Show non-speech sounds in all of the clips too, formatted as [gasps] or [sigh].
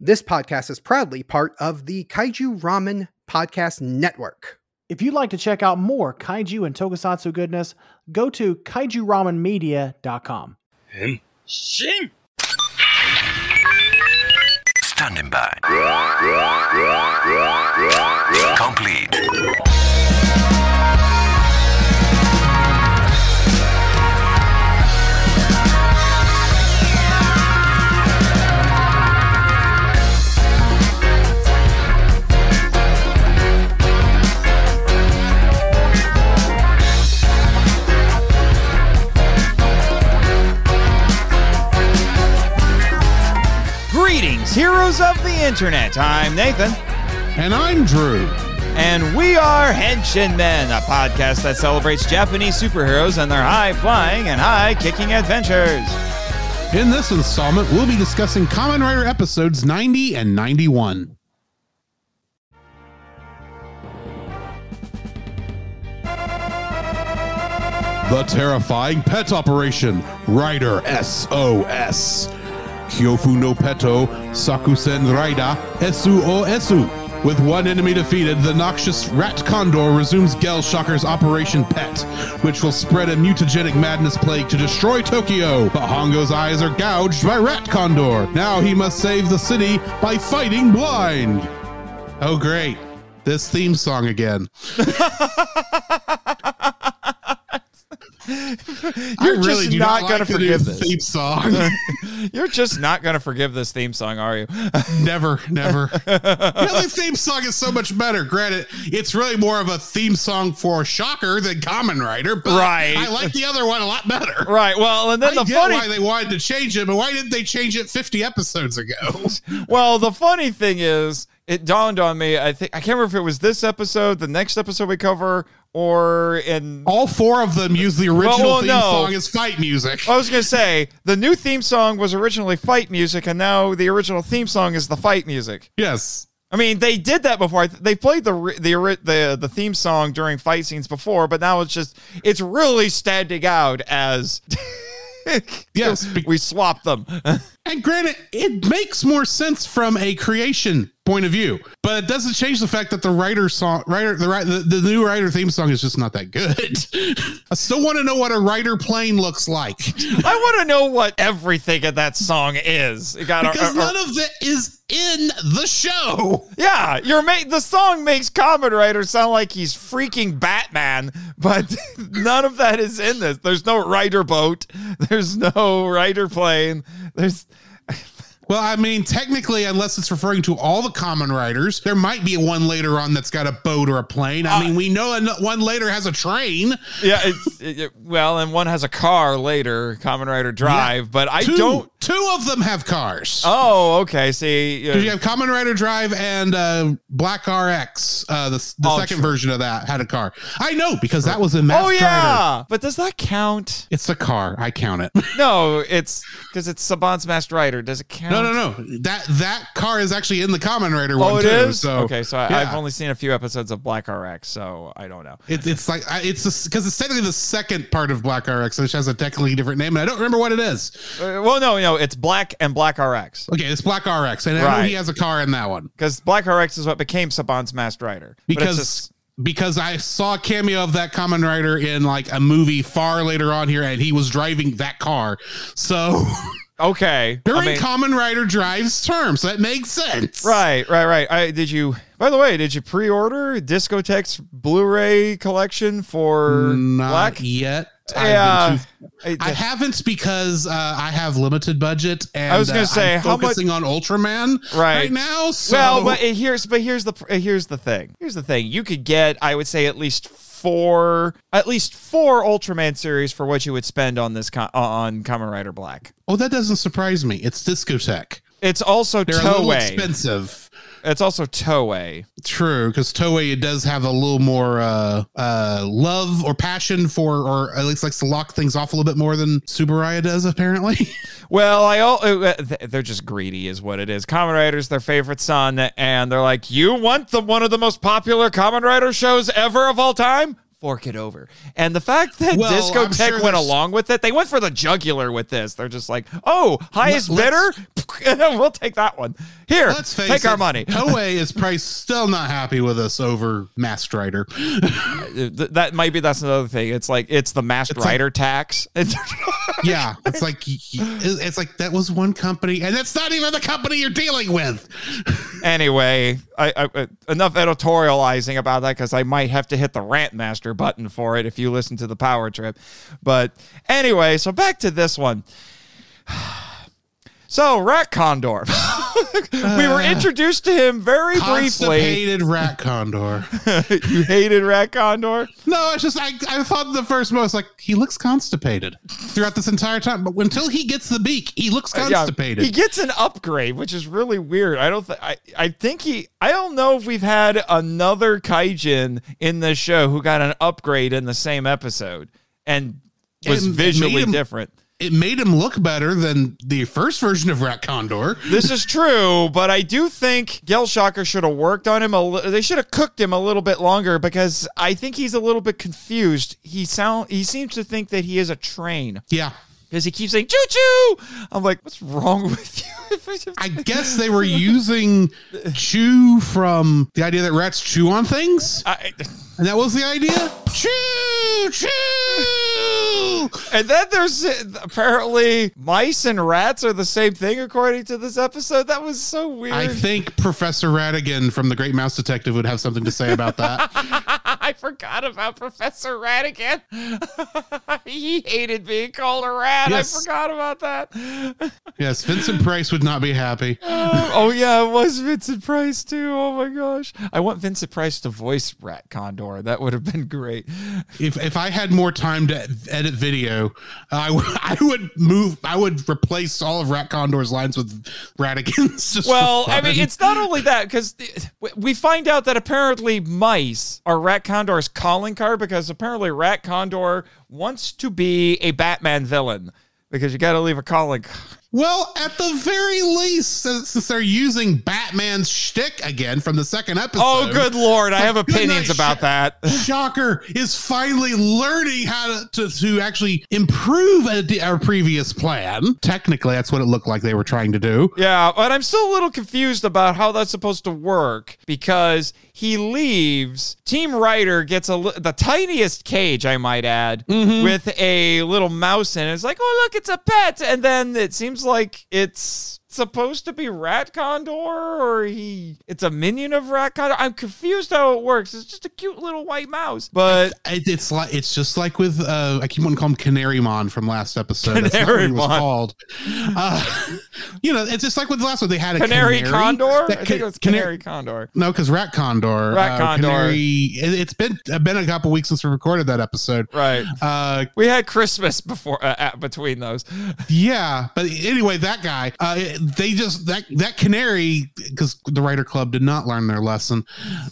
This podcast is proudly part of the Kaiju Ramen Podcast Network. If you'd like to check out more kaiju and tokusatsu goodness, go to kaijuramenmedia.com. Shin! Standing by. Complete. Greetings, heroes of the internet. I'm Nathan. And I'm Drew. And we are Henshin Men, a podcast that celebrates Japanese superheroes and their high flying and high kicking adventures. In this installment, we'll be discussing Kamen Rider episodes 90 and 91. The terrifying pet operation, Rider SOS. Kyofu no Peto, Sakusen Raida, Esu o Esu. With one enemy defeated, the noxious Rat Condor resumes Gel Shocker's Operation Pet, which will spread a mutagenic madness plague to destroy Tokyo. But Hongo's eyes are gouged by Rat Condor. Now he must save the city by fighting blind. Oh, great. This theme song again. [laughs] [laughs] You're just do not, like to the forgive this. theme song. [laughs] [laughs] You're just not going to forgive this theme song, are you? never, never. you know, the theme song is so much better. Granted, it's really more of a theme song for Shocker than Kamen Rider, but Right. I like the other one a lot better. right. Well, and then I the funny why they wanted to change it, but why didn't they change it 50 episodes ago? Well, the funny thing is, it dawned on me. I think I can't remember if it was this episode, the next episode we cover, or in. All four of them use the original well, theme no. song as fight music. I was gonna say the new theme song was originally fight music, and now the original theme song is the fight music. Yes. I mean, they did that before. They played the the the the theme song during fight scenes before, but now it's just it's really standing out as. [laughs] Yes, we swapped them. [laughs] And granted, it makes more sense from a creation point of view, but it doesn't change the fact that the writer song, writer, the, the the new writer theme song is just not that good. [laughs] I still want to know what a Rider plane looks like I want to know what everything in that song is. It got because a- a- none of it is in the show. Yeah, you're ma- the song makes Kamen Rider sound like he's freaking Batman, but [laughs] none of that is in this. There's no Rider boat. There's no Rider plane. There's Well, I mean, technically, unless it's referring to all the Kamen Riders, there might be one later on that's got a boat or a plane. I mean, we know one later has a train. yeah, it's it- well, and one has a car later, Kamen Rider Drive, but I 2 don't. Two of them have cars. Oh, okay. See, uh, You have Kamen Rider Drive and uh, Black RX. Uh, the the Oh, second true. version of that had a car. I know because that was in Masked oh Rider. yeah, but does that count? It's a car. I count it. No, [laughs] it's because it's Saban's Masked Rider. Does it count? no, no, no. That that car is actually in the Kamen Rider one Oh, it too. is. So okay, so I, yeah. I've only seen a few episodes of Black RX, so I don't know. It, it's like I- it's because it's technically the second part of Black RX, which has a technically different name, and I don't remember what it is. Uh, well, no, no, it's Black and Black RX Okay, it's Black RX, and I know he has a car in that one because Black RX is what became Saban's Masked Rider. But it's because because I saw a cameo of that Kamen Rider in like a movie far later on here, and he was driving that car. So [laughs] okay, during I mean, Kamen Rider drives terms, so that makes sense. right, right, right. I did you. By the way, did you pre-order Discotek's Blu-ray collection for Not Black? yet. I've been Yeah, too- I, I haven't because uh, I have limited budget, and I was gonna uh, say, I'm how much- focusing on Ultraman Right. right now. So well, but uh, here's but here's the uh, here's the thing. Here's the thing. You could get, I would say, at least four, at least four Ultraman series for what you would spend on this co- on Kamen Rider Black. oh, that doesn't surprise me. It's Discotek. It's also They're a little Toei. expensive. It's also Toei. True, because Toei it does have a little more uh, uh, love or passion for, or at least likes to lock things off a little bit more than Tsuburaya does, apparently. [laughs] Well, I all uh, they're just greedy, is what it is. Kamen Rider's their favorite son, and they're like, "You want the one of the most popular Kamen Rider shows ever of all time? Fork it over. And the fact that Well, Disco I'm Tech sure went along with it, they went for the jugular with this. They're just like, oh, highest bidder? [laughs] we'll take that one. Here, Let's face take it, our money. [laughs] Toei is probably still not happy with us over Masked Rider. [laughs] That might be that's another thing. It's like it's the masked It's like- rider tax. Yeah, it's like it's like that was one company, and that's not even the company you're dealing with. anyway, I, I, uh, enough editorializing about that because I might have to hit the rant master button for it if you listen to the power trip. But anyway, so back to this one. [sighs] So Rat Condor, [laughs] we were introduced to him very briefly. Constipated rat condor. [laughs] you hated Rat Condor. No, it's just I, I thought the first most like he looks constipated throughout this entire time, but until he gets the beak, he looks Uh, Yeah, constipated. he gets an upgrade, which is really weird. I don't. Th- I. I think he. I don't know if we've had another kaijin in the show who got an upgrade in the same episode and was it visually different. It made him look better than the first version of Rat Condor. This is true, but I do think Gelshocker should have worked on him a li- they should have cooked him a little bit longer because I think he's a little bit confused. He sound he seems to think that he is a train Yeah. because he keeps saying choo choo. I'm like, what's wrong with you? [laughs] I guess they were using [laughs] chew from the idea that rats chew on things. I, And that was the idea? Chew, chew. And then there's uh, apparently mice and rats are the same thing according to this episode. That was so weird. I think Professor Ratigan from The Great Mouse Detective would have something to say about that. [laughs] I forgot about Professor Ratigan. [laughs] he hated being called a rat. Yes. I forgot about that. yes, Vincent Price would not be happy. [laughs] oh yeah, it was Vincent Price too. Oh my gosh, I want Vincent Price to voice Rat Condor. That would have been great. If if I had more time to edit video, I w- I would move. I would replace all of Rat Condor's lines with Ratigan's. [laughs] Well, I mean, it's not only that because we find out that apparently mice are Rat Condor's calling card because apparently Rat Condor wants to be a Batman villain because you got to leave a calling. Well, at the very least, since, since they're using Batman's shtick again from the second episode. Oh, good lord! I oh, have opinions about that. [laughs] Shocker is finally learning how to, to, to actually improve a, our previous plan. Technically, that's what it looked like they were trying to do. Yeah, but I'm still a little confused about how that's supposed to work because he leaves. Team Rider gets a the tiniest cage, I might add, mm-hmm. with a little mouse in it. It's like, oh look, it's a pet, and then it seems like it's supposed to be Rat Condor, or he it's a minion of Rat Condor. I'm confused how it works. It's just a cute little white mouse, but It, it's like it's just like with uh, I keep wanting to call him Canarymon from last episode. That's not what he was Canarymon. called. Uh, [laughs] you know, it's just like with the last one. They had a Canary, Condor. that I think it was Canar- Canary Condor. No, because Rat Condor. Rat uh, Condor. Canary. It, it's been uh, been a couple weeks since we recorded that episode. Right. Uh, We had Christmas before uh, at, between those. yeah, but anyway, that guy. Uh, they just that that canary because the Rider Club did not learn their lesson.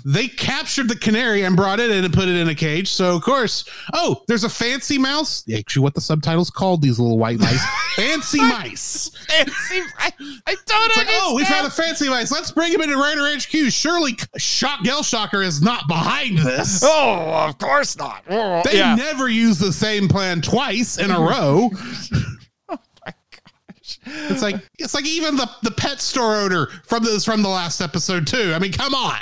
They captured the canary and brought it in and put it in a cage. So of course, oh, there's a fancy mouse. Actually, what the subtitles called these little white mice? fancy [laughs] mice. fancy. I, I don't It's like, oh, understand. oh, we found a fancy mice. Let's bring him into Rider HQ. Surely, Shock Gelshocker is not behind this. [laughs] Oh, of course not. Oh, They yeah. never use the same plan twice in a row. [laughs] It's like it's like even the, the pet store owner from this from the last episode too. I mean, come on.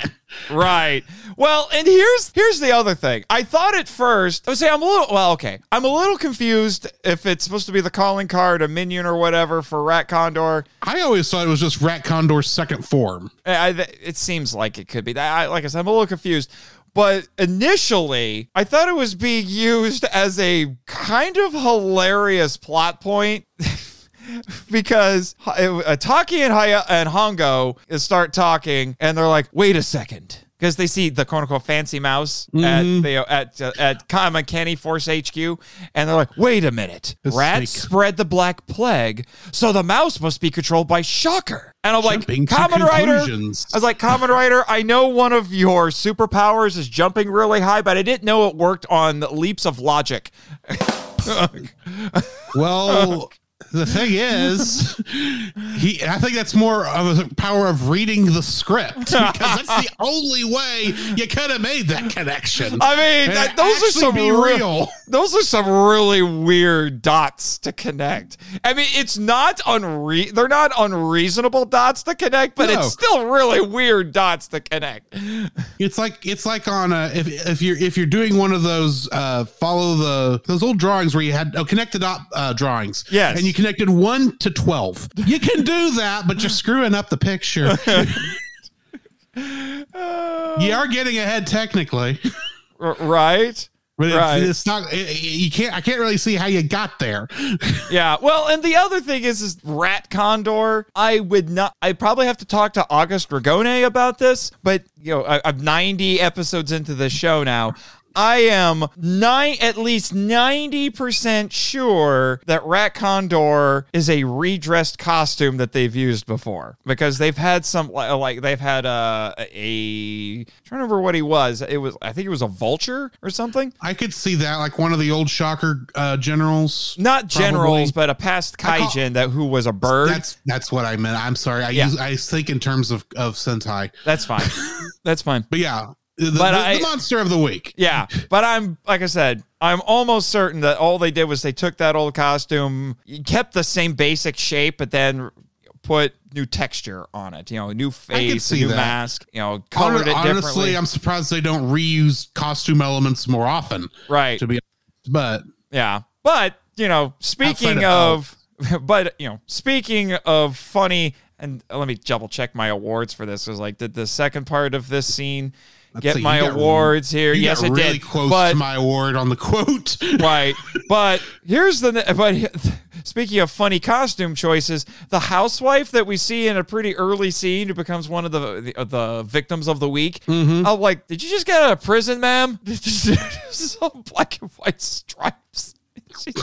right. Well, and here's here's the other thing. I thought at first, I would say I'm a little well, okay. I'm a little confused if it's supposed to be the calling card, a minion or whatever for Rat Condor. I always thought it was just Rat Condor's second form. I, it seems like it could be that. I, like I said, I'm a little confused. But initially, I thought it was being used as a kind of hilarious plot point. [laughs] [laughs] because uh, Taki and Haya and Hongo start talking, and they're like, "Wait a second. Because they see the quote unquote fancy mouse at the at uh, at Kama Kenny Force HQ, and they're like, "Wait a minute, The rats snake. spread the black plague, so the mouse must be controlled by Shocker." And I'm Jumping like, "Kamen Rider." I was like, "Kamen Rider, I know one of your superpowers is jumping really high, but I didn't know it worked on leaps of logic." [laughs] Well, the thing is, he. I think that's more of a power of reading the script because that's the [laughs] only way you could have made that connection. I mean, that, those are some be re- real. Those are some really weird dots to connect. I mean, it's not unre- they're not unreasonable dots to connect, but No. it's still really weird dots to connect. It's like it's like on a if if you're if you're doing one of those uh follow the those old drawings where you had oh, connected up uh, drawings. Yes. and you connected one to twelve. You can do that, but you're screwing up the picture. [laughs] you are getting ahead technically, right? but it's, Right. it's not. it- you can't. I can't really see how you got there. [laughs] Yeah. Well, and the other thing is, is Rat Condor. I would not. I probably have to talk to August Dragone about this. But you know, I, I'm 90 episodes into the show now. I am nine, at least 90% sure that Rat Condor is a redressed costume that they've used before because they've had some, like, they've had a, a, I'm trying to remember what he was. It was, I think it was a vulture or something. I could see that, like one of the old Shocker uh, generals. Not generals, Probably. but a past kaijin that who was a bird. That's that's what I meant. I'm sorry. I Yeah. use I think in terms of of Sentai, That's fine. [laughs] That's fine. but yeah, the, But the, I- the monster of the week. Yeah, but I'm like I said, I'm almost certain that all they did was they took that old costume, kept the same basic shape, but then put new texture on it. You know, a new face, new that. mask. You know, colored it differently. Honestly. I'm surprised they don't reuse costume elements more often. right. To be, but Yeah. But, you know, speaking of, [laughs] but, you know, speaking of funny, and uh, let me double check my awards for this. Was like, did the second part of this scene get see, my awards here? you yes, it really did. close but, to my award on the quote. [laughs] right. But here's the, but [laughs] speaking of funny costume choices, the housewife that we see in a pretty early scene who becomes one of the, the, the victims of the week. Mm-hmm. I'm like, did you just get out of prison, ma'am? [laughs] Some black and white stripes. [laughs]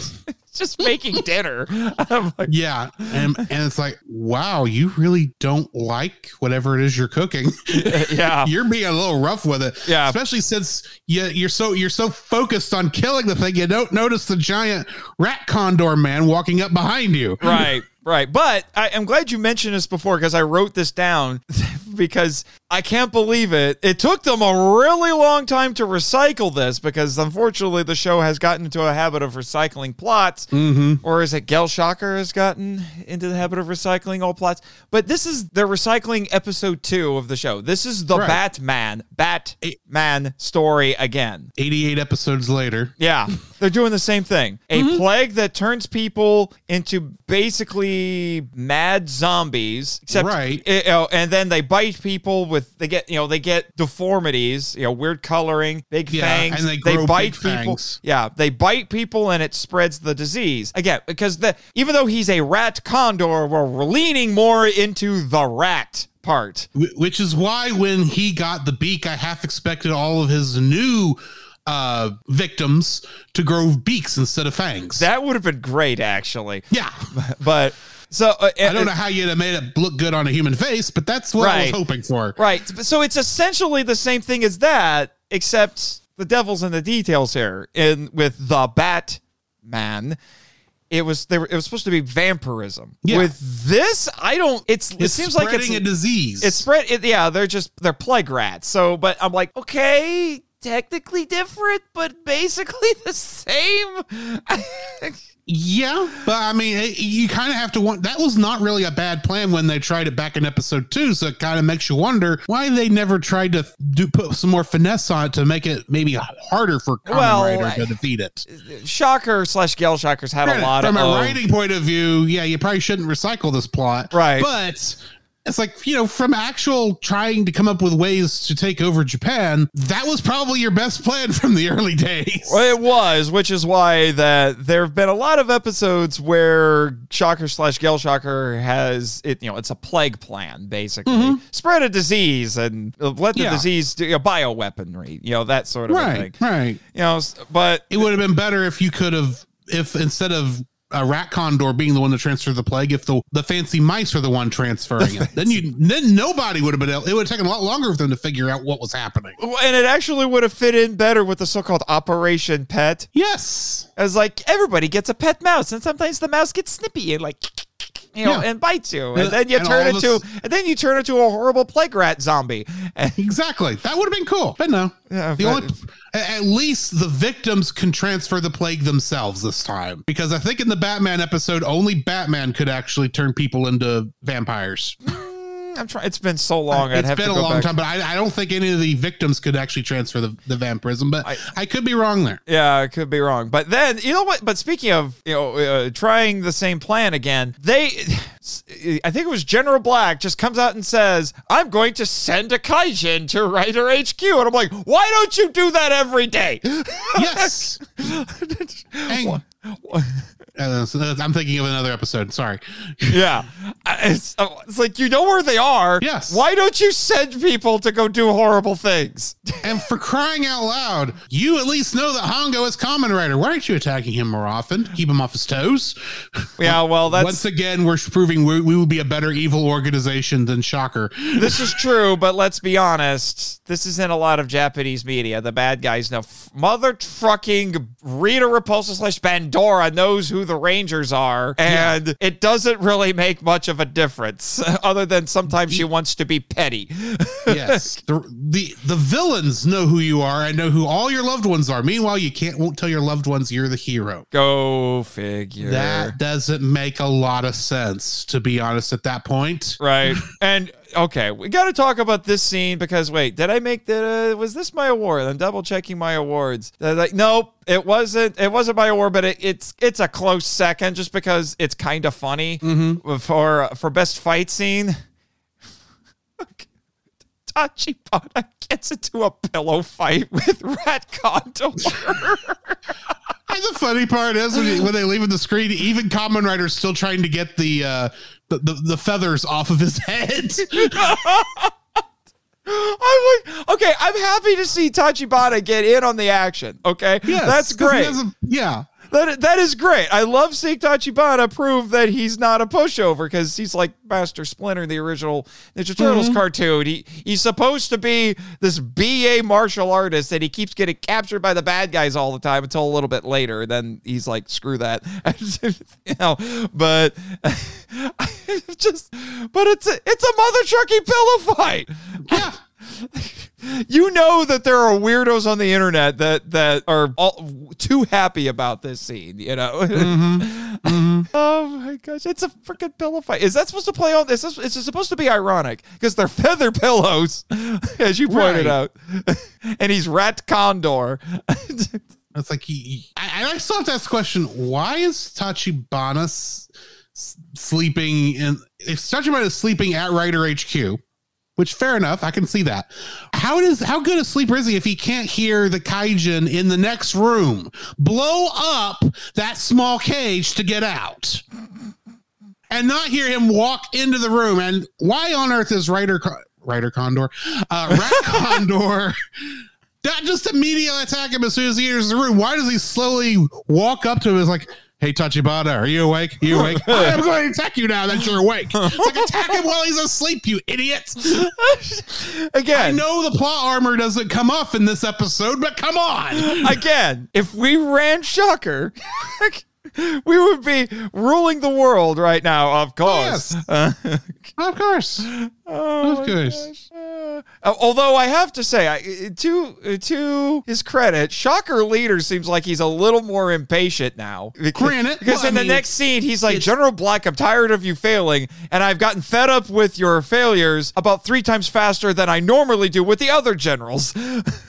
She's just making dinner. [laughs] I'm like, yeah, and and it's like, wow, you really don't like whatever it is you're cooking. [laughs] yeah. you're being a little rough with it. Yeah. especially since you you're so you're so focused on killing the thing, you don't notice the giant rat condor man walking up behind you. right, right. But I, I'm glad you mentioned this before because I wrote this down [laughs] because I can't believe it. It took them a really long time to recycle this because unfortunately the show has gotten into a habit of recycling plots. Mm-hmm. Or is it Gel Shocker has gotten into the habit of recycling old plots? But this is they're recycling episode two of the show. This is the Right. Batman, Batman story again. 88 episodes later. Yeah, they're doing the same thing. A Mm-hmm. plague that turns people into basically mad zombies, except Right. you know, and then they bite people with they get you know they get deformities, you know, weird coloring, big Yeah, fangs. and they grow bite people. fangs. Yeah, they bite people and it spreads the disease again because the even though he's a rat condor, we're leaning more into the rat part. Which is why when he got the beak, I half expected all of his new uh victims to grow beaks instead of fangs. That would have been great, actually. yeah. [laughs] But so uh, I don't know how you'd have made it look good on a human face, but that's what I was hoping for. Right. So it's essentially the same thing as that, except the devil's in the details here. In with the Batman, it was there. It was supposed to be vampirism. Yeah. With this, I don't. It's, it seems like it's a disease. it's spread. It, yeah, they're just they're plague rats. So, but I'm like, okay, technically different, but basically [laughs] the same. Yeah, but I mean, it, you kind of have to want. That was not really a bad plan when they tried it back in episode two. So it kind of makes you wonder why they never tried to do put some more finesse on it to make it maybe harder for Kamen Well, Rider to defeat it. Shocker slash Gale Shockers had a lot From of a writing point of view, yeah, you probably shouldn't recycle this plot, Right. But it's like you know, from actual trying to come up with ways to take over Japan, that was probably your best plan [laughs] from the early days. Well, it was, which is why that there have been a lot of episodes where Shocker slash Gale Shocker has it. You know, it's a plague plan basically. Spread a disease and let the Mm-hmm. Yeah. disease do you know, bioweaponry. You know that sort of right, thing. right. You know, but It would have been better if you could have, if instead of a rat condor being the one to transfer the plague if the the fancy mice were the one transferring [laughs] it. Then you then nobody would have been able. It would have taken a lot longer for them to figure out what was happening. And it actually would have fit in better with the so-called Operation Pet. Yes. As like everybody gets a pet mouse, and sometimes the mouse gets snippy and like you know Yeah. and bites you, and then you and turn into us- and then you turn into a horrible plague rat zombie. Exactly. That would have been cool. But no. Yeah, the but- only at at least the victims can transfer the plague themselves this time. Because I think in the Batman episode, only Batman could actually turn people into vampires. Mm. I'm trying. It's been so long. I'd it's been a long back. time, but I, I don't think any of the victims could actually transfer the, the vampirism. But I, I- could be wrong there. Yeah, I could be wrong. But then, you know what? But speaking of, you know, uh, trying the same plan again, they, I think it was General Black just comes out and says, I'm going to send a Kaijin to Rider HQ. And I'm like, why don't you do that every day? Yes. [laughs] And- uh, so I'm thinking of another episode. Sorry. yeah. It's, uh, it's like, you know where they are. Yes. Why don't you send people to go do horrible things? [laughs] And for crying out loud, you at least know that Hongo is Kamen Rider. Why aren't you attacking him more often? Keep him off his toes. Yeah, [laughs] well, that's. Once again, we're proving we, we would be a better evil organization than Shocker. this is true, but let's be honest. This is in a lot of Japanese media. The bad guys know. Mother trucking Rita Repulsa slash Bandora knows who the Rangers are, and it doesn't really make much of a difference, [laughs] other than sometimes she wants to be petty. [laughs] Yes, the, the the villains know who you are and know who all your loved ones are. Meanwhile, you can't won't tell your loved ones you're the hero. Go figure. That doesn't make a lot of sense, to be honest. At that point, Right. [laughs] And okay, we got to talk about this scene because wait, did I make the? Uh, was this my award? I'm double checking my awards. They're like, nope, it wasn't. It wasn't my award, but it, it's it's a close second just because it's kind of funny for for best fight scene. [laughs] Tachibana gets into a pillow fight with Rat Condor. [laughs] and the funny part is when, you, when they leave in the screen, even Kamen Rider's still trying to get the uh, the, the the feathers off of his head. [laughs] I'm like, okay, I'm happy to see Tachibana get in on the action. Okay, Yes, that's great. yeah. That that is great. I love seeing Tachibana prove that he's not a pushover because he's like Master Splinter in the original Ninja Turtles mm-hmm. cartoon. He he's supposed to be this BA martial artist and he keeps getting captured by the bad guys all the time until a little bit later. Then he's like, screw that, [laughs] you know. But [laughs] just, but it's a it's a mother trucking pillow fight. Yeah. [laughs] You know that there are weirdos on the internet that that are all, too happy about this scene. You know. Mm-hmm. [laughs] Mm-hmm. oh my gosh, it's a freaking pillow fight. Is that supposed to play on this? Is supposed to be ironic because they're feather pillows, [laughs] as you pointed Right. out, [laughs] and he's rat condor. It's like he. he- I, I still have to ask the question: Why is Tachibana s- s- sleeping in? If Tachibana is sleeping at Rider HQ, which fair enough, I can see that. How does how good a sleeper is he if he can't hear the kaijin in the next room blow up that small cage to get out? And not hear him walk into the room. And why on earth is Rider Co- Rider Condor, uh, Rat [laughs] Condor not just immediately attack him as soon as he enters the room. Why does he slowly walk up to him? Is like, hey, Tachibana, are you awake? Are you awake? [laughs] I am going to attack you now that you're awake. It's like attack him while he's asleep, you idiot. [laughs] Again, I know the plot armor doesn't come off in this episode, but come on. again, if we ran Shocker. [laughs] We would be ruling the world right now, of course. Yes. Uh, Of course. Oh Of my course. gosh. Uh, although I have to say, I, to to his credit, Shocker leader seems like he's a little more impatient now. Because, Granted, because well, I in the mean, next scene, he's like, General Black, I'm tired of you failing, and I've gotten fed up with your failures about three times faster than I normally do with the other generals. [laughs]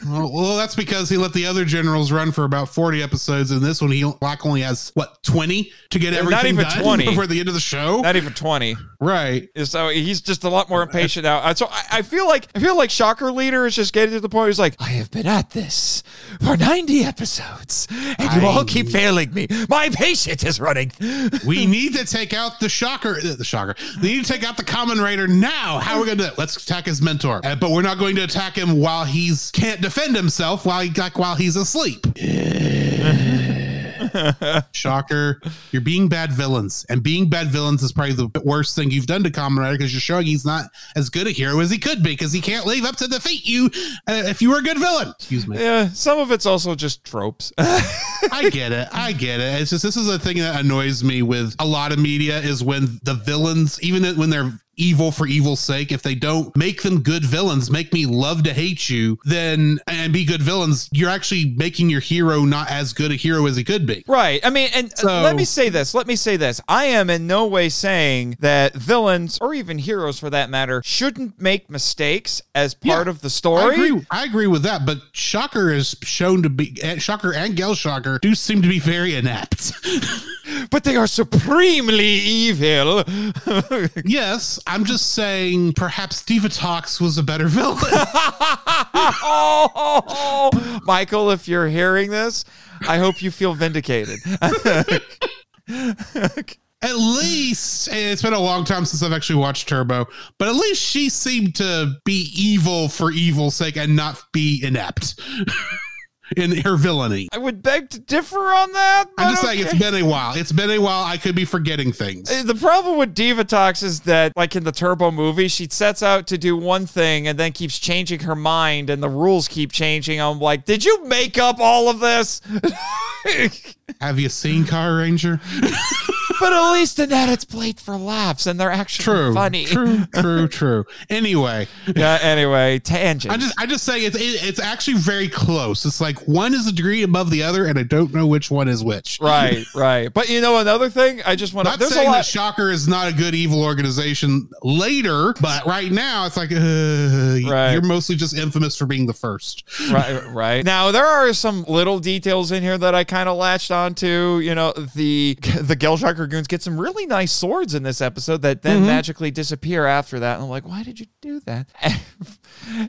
Well, that's because he let the other generals run for about 40 episodes, and this one, he Black only has, what, 20 to get everything Not even done 20. before the end of the show? Not even twenty. right. So he's just a lot more impatient now. Uh, So I, I feel like I feel like Shocker Leader is just getting to the point where he's like, I have been at this for 90 episodes, and you all keep failing me. My patience is running. [laughs] We need to take out the shocker. uh, The shocker. We need to take out the Kamen Rider now. How are we going to do it? Let's attack his mentor. Uh, but we're not going to attack him while he's can't defend himself while he like while he's asleep. [laughs] [laughs] Shocker. You're being bad villains. And being bad villains is probably the worst thing you've done to Kamen Rider because you're showing he's not as good a hero as he could be because he can't live up to defeat you uh, if you were a good villain. Excuse me. Yeah, some of it's also just tropes. [laughs] I get it. I get it. It's just this is a thing that annoys me with a lot of media is when the villains, even when they're evil for evil's sake, if they don't make them good villains, make me love to hate you, then and be good villains, you're actually making your hero not as good a hero as he could be. Right. I mean, and uh, So- let me say this. Let me say this. I am in no way saying that villains or even heroes for that matter shouldn't make mistakes as part Yeah, of the story. I agree. I agree with that, but Shocker is shown to be eh, Shocker and Gel Shocker do seem to be very inept. [laughs] But they are supremely evil. [laughs] yes, I'm just saying perhaps Divatox was a better villain. [laughs] oh, Michael, if you're hearing this, I hope you feel vindicated. [laughs] at least it's been a long time since I've actually watched Turbo, but at least she seemed to be evil for evil's sake and not be inept [laughs] in her villainy. I would beg to differ on that. I'm just saying it's been a while. It's been a while. I could be forgetting things. Uh, The problem with Divatox is that, like in the Turbo movie, she sets out to do one thing and then keeps changing her mind, and the rules keep changing. I'm like, did you make up all of this? [laughs] Have you seen Carranger? [laughs] but at least in that, it's played for laughs, and they're actually True. funny. True. True. [laughs] True. Anyway, Yeah. Anyway, tangent. I just I just say it's it, it's actually very close. It's like one is a degree above the other, and I don't know which one is which. [laughs] right. Right. But you know another thing, I just want to. Not There's a saying lot. that Shocker is not a good evil organization later, but right now it's like uh, Right. you're mostly just infamous for being the first. right right now there are some little details in here that i kind of latched onto you know the the Gelshocker goons get some really nice swords in this episode that then Mm-hmm. magically disappear after that and i'm like why did you do that [laughs]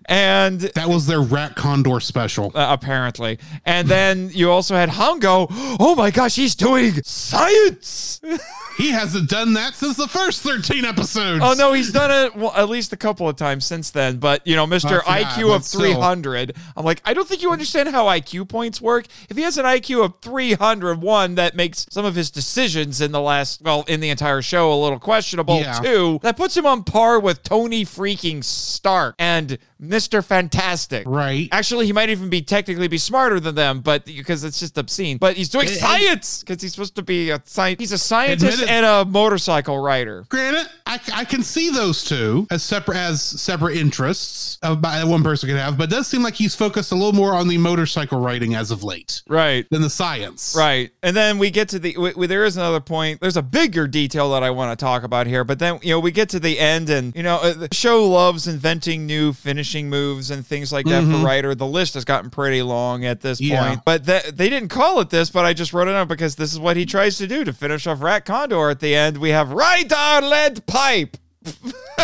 and That was their Rat Condor special. uh, apparently and then you also had hongo [gasps] oh my gosh he's doing science [laughs] He hasn't done that since the first 13 episodes. Oh no, he's done it well, at least a couple of times since then. But you know, Oh, yeah, IQ of but still. three hundred. I'm like, I don't think you understand how IQ points work. If he has an IQ of three hundred, one that makes some of his decisions in the last, well, in the entire show a little questionable. Yeah. Two, that puts him on par with Tony freaking Stark and Mister Fantastic. Right. Actually, he might even be technically be smarter than them, but because it's just obscene. But he's doing It- science because he's supposed to be a science. He's a scientist and a motorcycle rider. Granted, I, I can see those two as separate as separate interests of, that one person could have, but it does seem like he's focused a little more on the motorcycle riding as of late Right. than the science. Right. And then we get to the, w- w- there is another point. There's a bigger detail that I want to talk about here, but then, you know, we get to the end and, you know, uh, the show loves inventing new finishing moves and things like that for mm-hmm. Rider. The list has gotten pretty long at this Yeah. point, but th- they didn't call it this, but I just wrote it out because this is what he tries to do to finish off Rat Condor at the end. We have Rider lead pipe.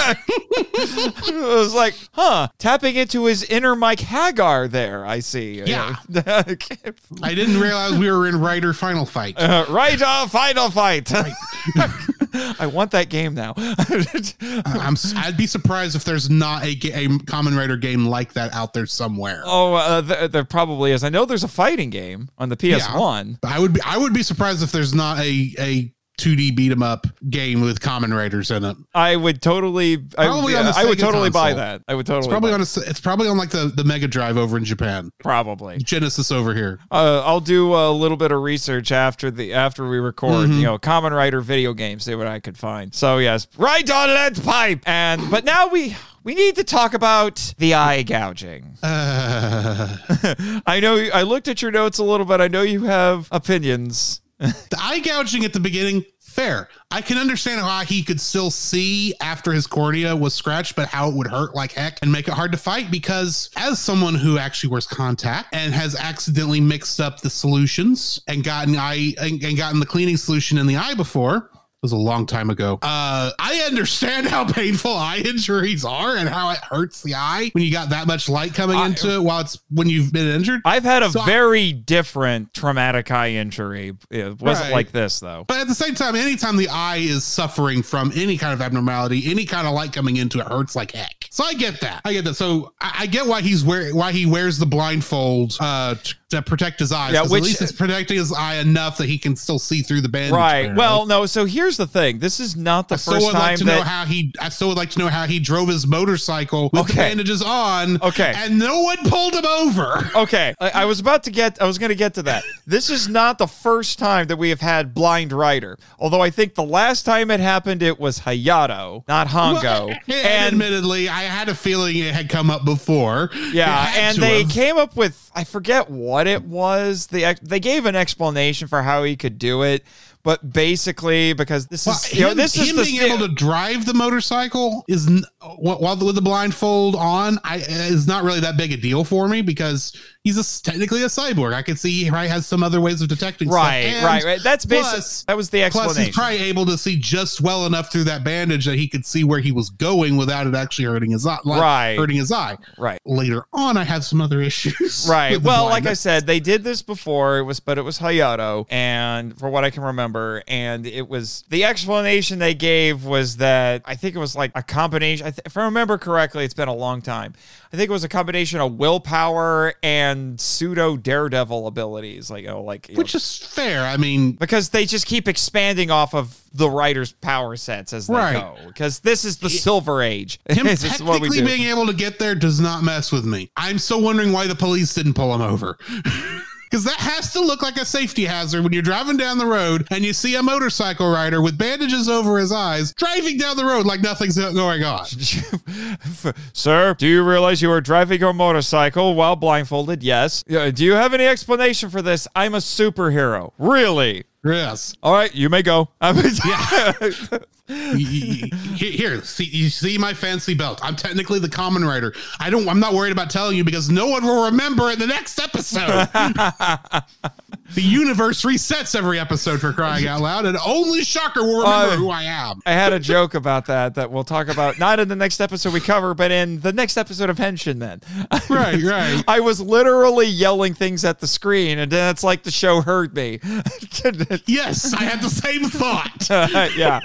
It was like, huh, tapping into his inner Mike Haggar there, I see. Yeah. [laughs] I didn't realize we were in Rider Final Fight. Uh, on final fight. [laughs] I want that game now. [laughs] I'm, s- I'd be surprised if there's not a, a Kamen Rider game like that out there somewhere. oh, uh, th- there probably is. I know there's a fighting game on the PS1. I would be I would be surprised if there's not a a 2D beat 'em up game with Kamen Riders in it. I would totally, I, Probably on the I would Sega totally buy console. that. I would totally It's probably buy on a, it's probably on like the, the Mega Drive over in Japan. probably. Genesis over here. Uh, I'll do a little bit of research after the after we record. Mm-hmm. You know, Kamen Rider video games. See what I could find. So yes, right on lead pipe. And but now we we need to talk about the eye gouging. [laughs] Uh, [laughs] I know I looked at your notes a little bit. I know you have opinions. The eye gouging at the beginning, fair. I can understand how he could still see after his cornea was scratched, but how it would hurt like heck and make it hard to fight because as someone who actually wears contact and has accidentally mixed up the solutions and gotten eye and, and gotten the cleaning solution in the eye before. It was a long time ago. Uh, I understand how painful eye injuries are and how it hurts the eye when you got that much light coming I- into it while it's when you've been injured. I've had a So I- very different traumatic eye injury. It wasn't Right. like this though. But at the same time, anytime the eye is suffering from any kind of abnormality, any kind of light coming into it hurts like heck. So I get that. I get that. So I, I get why he's wearing why he wears the blindfold uh, t- to protect his eyes. Yeah, which- at least it's protecting his eye enough that he can still see through the bandage. Right. apparently. Well, no. So here's the thing. This is not the I first would time like to that know how he. I still would like to know how he drove his motorcycle with the Okay. bandages on. Okay. and no one pulled him over. [laughs] Okay, I, I was about to get. I was going to get to that. This is not the first time that we have had blind rider. Although I think the last time it happened, it was Hayato, not Hongo. Well, and, [laughs] and admittedly, I had a feeling it had come up before. yeah, and they have. came up with I forget what it was. The ex- they gave an explanation for how he could do it, but basically because this Well, is you know, him, this is the being able to drive the motorcycle is n- while while with the blindfold on, I is not really that big a deal for me because he's a, technically a cyborg. I could see he probably has some other ways of detecting. right, right, right. That's plus-. That was the explanation. Plus, he's probably able to see just well enough through that bandage that he could see where he was going without it actually hurting his eye. like, Right. hurting his eye. right. Later on, I have some other issues. [laughs] Right. Well, like I said, they did this before. It was, but it was Hayato, and for what I can remember, and it was the explanation they gave was that I think it was like a combination. I th- if I remember correctly, it's been a long time. I think it was a combination of willpower and pseudo daredevil abilities, like oh, like you know, which is fair. I mean, because they just keep expanding off of the writer's power sets as they Right. go. Because this is the Silver Age. [laughs] him this what we technically being able to get there does not mess with me. I'm still wondering why the police didn't pull him over. [laughs] Because that has to look like a safety hazard when you're driving down the road and you see a motorcycle rider with bandages over his eyes driving down the road like nothing's going on. [laughs] Sir, do you realize you are driving your motorcycle while blindfolded? Yes. Do you have any explanation for this? I'm a superhero. Really? Yes. All right, you may go. Y- y- y- Here, see, you see my fancy belt. I'm technically the Kamen Rider. I don't. I'm not worried about telling you because no one will remember in the next episode. [laughs] the universe resets every episode for crying out loud, and only Shocker will remember Uh, who I am. I had a joke about that that we'll talk about not in the next episode we cover, but in the next episode of Henshin. Then, [laughs] Right, right. I was literally yelling things at the screen, and then it's like the show heard me. [laughs] [laughs] Yes, I had the same thought. [laughs] yeah.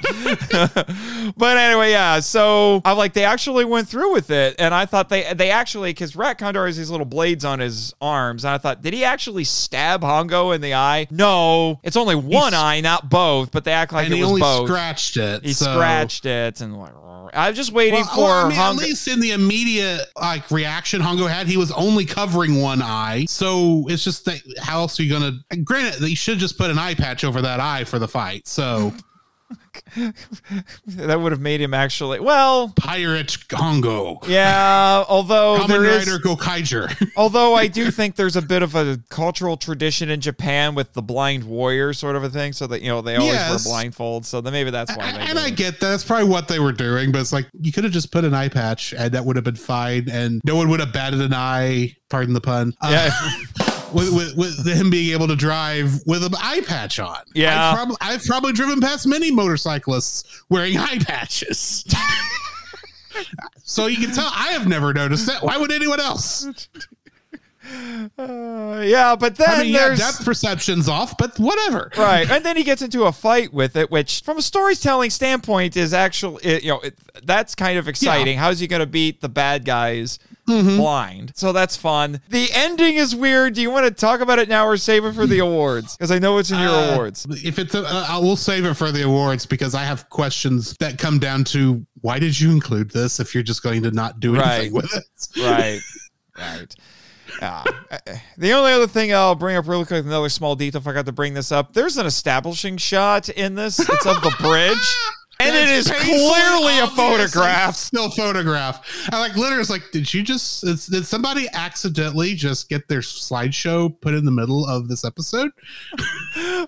[laughs] but anyway, yeah. So I'm like, they actually went through with it, and I thought they they actually because Rat Condor has these little blades on his arms, and I thought, did he actually stab Hongo in the eye? No, it's only one He's- eye, not both. But they act like and it he was only both. scratched it. he so- scratched it, and like, I was just waiting Well, for well, I mean, at least in the immediate like reaction Hongo had, he was only covering one eye. So it's just that how else are you gonna? Granted, they should just put an eye patch over that eye for the fight. So [laughs] that would have made him actually well. pirate Hongo, Yeah, although Kamen there is Gokaiger. [laughs] Although I do think there's a bit of a cultural tradition in Japan with the blind warrior sort of a thing, so that you know they always Yes. wear blindfolds. So then maybe that's why. They and I get that. That's probably what they were doing, but it's like you could have just put an eye patch and that would have been fine, and no one would have batted an eye. Pardon the pun. Uh, Yeah. [laughs] with, with, with him being able to drive with an eye patch on. Yeah. I've, prob- I've probably driven past many motorcyclists wearing eye patches. [laughs] so you can tell I have never noticed that. Why would anyone else? Uh, yeah, but then I mean, yeah, there's depth perception's off, but whatever. right, and then he gets into a fight with it, which from a storytelling standpoint is actually it, you know it, that's kind of exciting. How's he going to beat the bad guys? Mm-hmm. Blind, so that's fun. The ending is weird. Do you want to talk about it now or save it for the awards? Because I know it's in your Uh, awards. If it's, a, uh, I will save it for the awards because I have questions that come down to why did you include this if you're just going to not do anything Right. with it? [laughs] right right uh, the only other thing I'll bring up really quick, another small detail. If I got to bring this up, there's an establishing shot in this. It's of the bridge, [laughs] and it is clearly a photograph. [laughs] Still photograph. I like literally. Like, did you just? Did somebody accidentally just get their slideshow put in the middle of this episode? [laughs]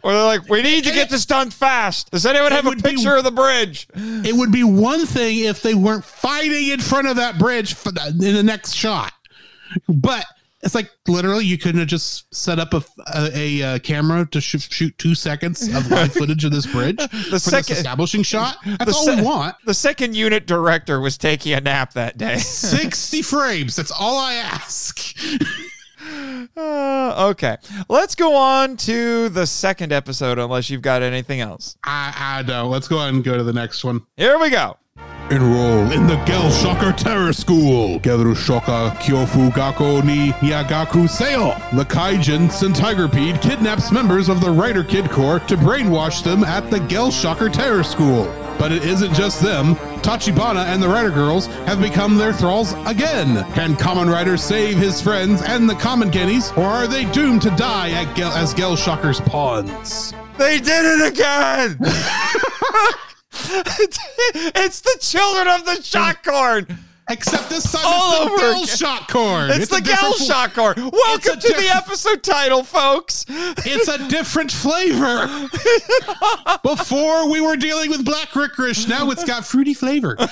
Or they're like, "We need to get this done fast." Does anyone have a would be- picture of the bridge? It would be one thing if they weren't fighting in front of that bridge for the, in the next shot, but. It's like literally you couldn't have just set up a a, a, uh camera to shoot, shoot two seconds of [laughs] live footage of this bridge for second- this establishing shot. [laughs] That's the all se- we want. The second unit director was taking a nap that day. [laughs] 60 frames. That's all I ask. Uh, okay, let's go on to the second episode. Unless you've got anything else. I, I know. Let's go ahead and go to the next one. Here we go. Enroll in the Gel Shocker Terror School. Geru Shoka Kyofu Gako ni Yagaku Seo. The Kaijin Centigropede kidnaps members of the Rider Kid Corps to brainwash them at the Gel Shocker Terror School. But it isn't just them. Tachibana and the Rider Girls have become their thralls again. Can Kamen Rider save his friends and the Common Kennies, or are they doomed to die at Gel- as Gel Shocker's pawns? They did it again. [laughs] [laughs] it's the children of the shot corn. Except this time All it's the Gel again. Shot Corn. It's, the a Gal different- shot corn. Welcome to the episode title, folks. It's a different flavor. [laughs] Before we were dealing with black licorice, now it's got fruity flavor. [laughs]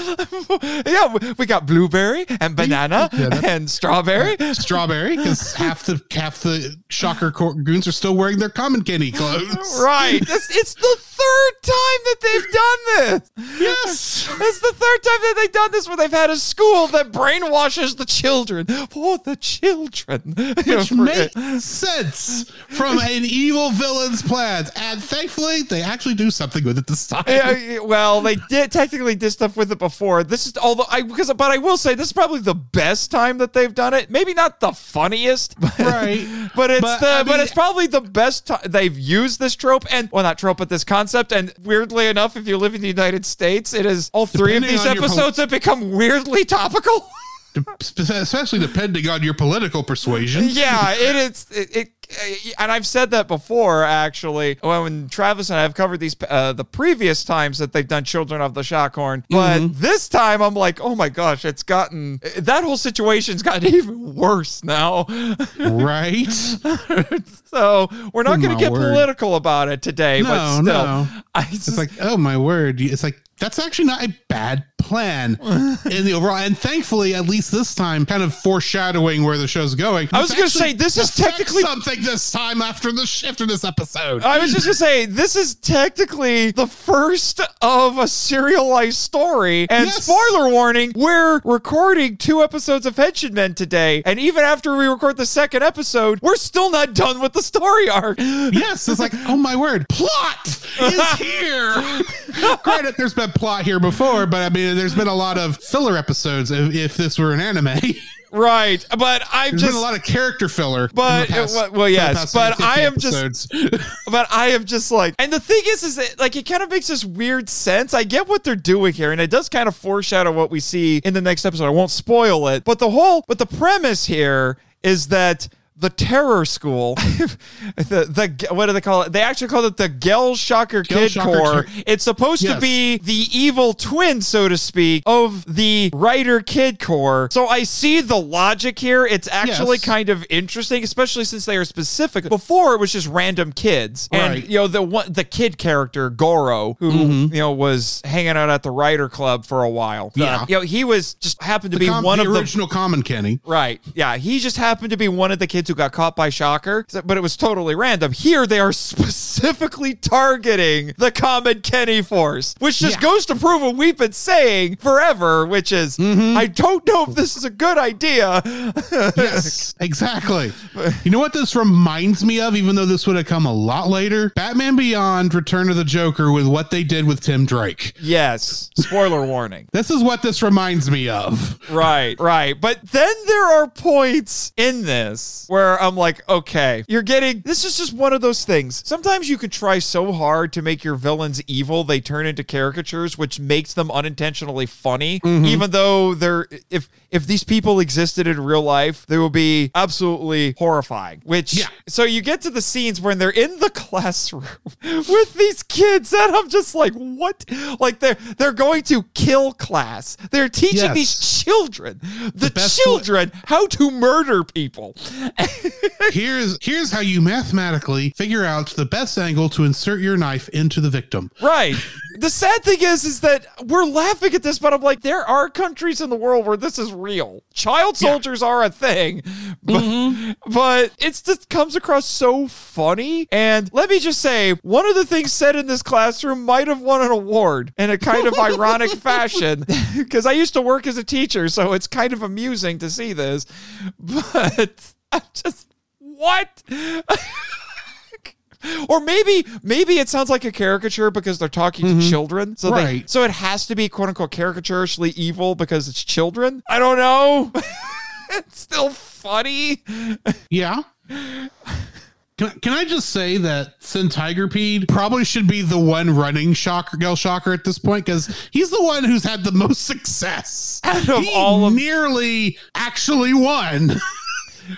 [laughs] yeah, we- got blueberry and banana and strawberry. [laughs] Strawberry, because half the half the shocker goons are still wearing their common Kenny clothes. [laughs] Right. It's, it's the third time that they've done this. Yes. It's the third time that they've done this where they've had a school that brainwashes the children. For the children. You know, Which makes sense from an evil villain's plans. And thankfully, they actually do something with it this time. Yeah, well, they did technically did stuff with it before. This is although I because but I will say this is probably the best time that they've done it. Maybe not the funniest, [laughs] but, Right. But it's But, the I but it's probably the best time they've used this trope and well not trope but this concept. And weirdly enough, if you live in the United States, it is all three of these on your pol- episodes have become weirdly topical. [laughs] Especially depending on your political persuasion. yeah, it is. It, it, and I've said that before. Actually, when Travis and I have covered these uh, the previous times that they've done Children of the Shockhorn, but this time I'm like, oh my gosh, it's gotten that whole situation's gotten [laughs] even worse now. Right? [laughs] so we're not Oh, going to get word. political about it today. but No, still, no. I just, It's like, oh my word. It's like, that's actually not a bad plan in the overall. And thankfully, at least this time, kind of foreshadowing where the show's going. I was gonna say, this is technically- something this time after the sh- after this episode. I was just gonna say this is technically the first of a serialized story. And Yes. spoiler warning: we're recording two episodes of Henshin Men today, and even after we record the second episode, we're still not done with the story arc. yes, it's like, oh my word, plot is [laughs] here. Granted, there's been plot here before, but I mean, there's been a lot of filler episodes. If, if this were an anime, [laughs] Right, but [laughs] I'm just. been a lot of character filler. But, the past- uh, well, yes, but I am just- [laughs] but I am just like, and the thing is, is that like it kind of makes this weird sense. I get what they're doing here, and it does kind of foreshadow what we see in the next episode. I won't spoil it, but the whole, but the premise here is that the terror school, [laughs] the the what do they call it? They actually call it the Gel Shocker Gel Kid Corps. It's supposed to be the evil twin, so to speak, of the Rider Kid Corps. So I see the logic here. It's actually Yes. kind of interesting, especially since they are specific. Before it was just random kids, and Right. you know the one the kid character Goro, who Mm-hmm. you know was hanging out at the Rider Club for a while. Yeah. Uh, you know he was just happened to The be com- one the of the original common Kenny. Right. Yeah. He just happened to be one of the kids who got caught by Shocker, but it was totally random. Here, they are [laughs] specifically targeting the Common Kenny Force, which just Yeah. goes to prove what we've been saying forever, which is, Mm-hmm. I don't know if this is a good idea. [laughs] Yes, exactly. You know what this reminds me of, even though this would have come a lot later? Batman Beyond Return of the Joker with what they did with Tim Drake. yes. Spoiler warning. This is what this reminds me of. Right, right. But then there are points in this where I'm like, okay, you're getting this is just one of those things. Sometimes you could try so hard to make your villains evil, they turn into caricatures, which makes them unintentionally funny, mm-hmm. even though they're if if these people existed in real life, they would be absolutely horrifying. Which Yeah. so you get to the scenes when they're in the [laughs] classroom with these kids, and I'm just like, what? Like they're they're going to kill class. They're teaching Yes. these children, the, best children, how to murder people. [laughs] Here's here's how you mathematically figure out the best angle to insert your knife into the victim. Right. The sad thing is, is that we're laughing at this, but I'm like, there are countries in the world where this is real. Child soldiers are a thing, [laughs] but, mm-hmm. but it just comes across so funny. And let me just say, one of the things said in this classroom might have won an award in a kind of ironic [laughs] fashion, [laughs] because I used to work as a teacher, so it's kind of amusing to see this. But I'm just what? Or maybe maybe it sounds like a caricature because they're talking to mm-hmm. children. So they, so it has to be quote unquote caricaturishly evil because it's children. I don't know. [laughs] it's still funny. Yeah. Can, I- can I just say that Sin Tigerpede probably should be the one running Shocker Gel Shocker at this point because he's the one who's had the most success. Out of he all of- nearly actually won [laughs]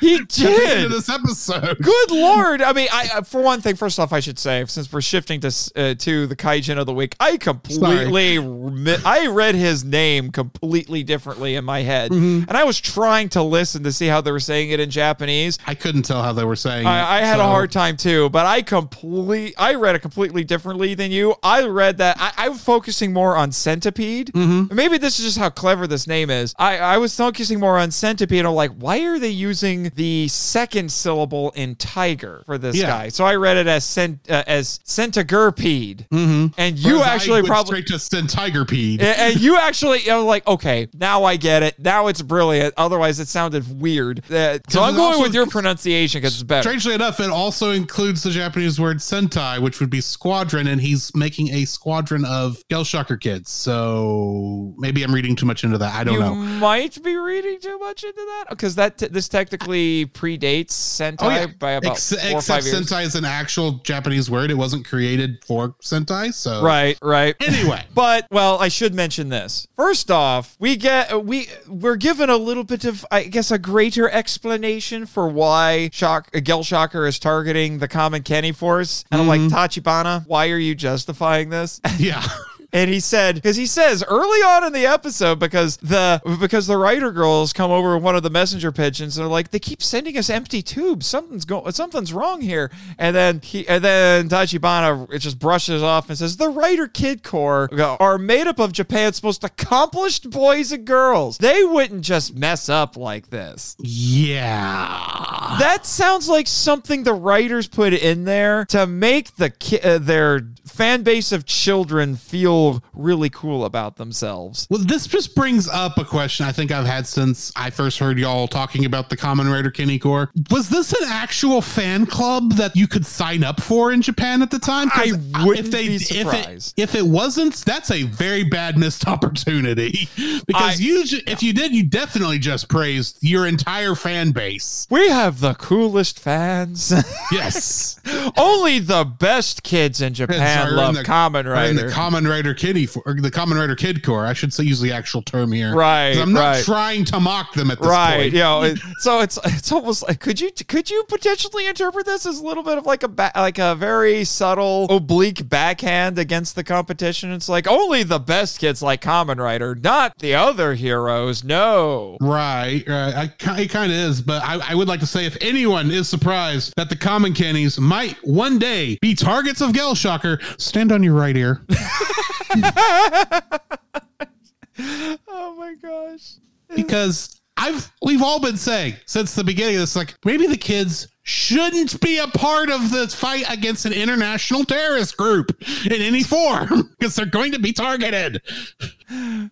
He at the end did. this episode. Good lord! I mean, I for one thing, first off, I should say, since we're shifting to uh, to the Kaijin of the week, I completely remi- I read his name completely differently in my head, Mm-hmm. and I was trying to listen to see how they were saying it in Japanese. I couldn't tell how they were saying. it, I, I had a hard time too, but I complete I read it completely differently than you. I read that I, I'm focusing more on centipede. Mm-hmm. Maybe this is just how clever this name is. I, I was focusing more on centipede. I'm like, why are they using the second syllable in tiger for this Yeah. guy? So I read it as cent, uh, as centigurpede, mm-hmm. and you Whereas actually probably straight to Sin Tigerpede. and and you actually are like, okay, now I get it. Now it's brilliant. Otherwise, it sounded weird. Uh, so I'm going also- with your pronunciation because it's better. Strangely enough, it also includes the Japanese word Sentai, which would be squadron, and he's making a squadron of Gel Shocker kids. So maybe I'm reading too much into that. I don't you know. might be reading too much into that because that t- this technically predates Sentai Oh yeah, by about Ex- four or except five years. Sentai is an actual Japanese word. It wasn't created for Sentai. So Right, right. Anyway. [laughs] but well, I should mention this. First off, we get we we're given a little bit of I guess a greater explanation for why Shock uh, Gel Shocker is targeting the Common Kenny Force, and I'm like mm-hmm. Tachibana, why are you justifying this? yeah. [laughs] And he said, because he says early on in the episode, because the because the Rider girls come over with one of the messenger pigeons, and they're like, they keep sending us empty tubes. Something's going, something's wrong here. And then he, and then Tachibana it just brushes off and says, the Rider kid corps are made up of Japan's most accomplished boys and girls. They wouldn't just mess up like this. Yeah. That sounds like something the writers put in there to make the ki- uh, their fan base of children feel really cool about themselves. Well, this just brings up a question I think I've had since I first heard y'all talking about the Kamen Rider Kenny Core. Was this an actual fan club that you could sign up for in Japan at the time? I wouldn't if they, be If surprised. it, if it wasn't, that's a very bad missed [laughs] opportunity. because I- you, ju- if you did, you definitely just praised your entire fan base. We have the coolest fans. [laughs] Yes. Only the best kids in Japan in love the- in Rider. the Kamen Rider Kitty for or the Kamen Rider Kid Core. I should say use the actual term here. right? I'm not right. trying to mock them at this right point. you know it- so it's it's almost like could you could you potentially interpret this as a little bit of like a ba- like a very subtle oblique backhand against the competition it's like only the best kids like Kamen Rider not the other heroes no Right, right. I, it kind of is, but I, I would like to say if anyone is surprised that the common cannies might one day be targets of Gel Shocker, stand on your right ear. [laughs] [laughs] oh my gosh because I've we've all been saying since the beginning of this, like maybe the kids shouldn't be a part of the fight against an international terrorist group in any form [laughs] because they're going to be targeted.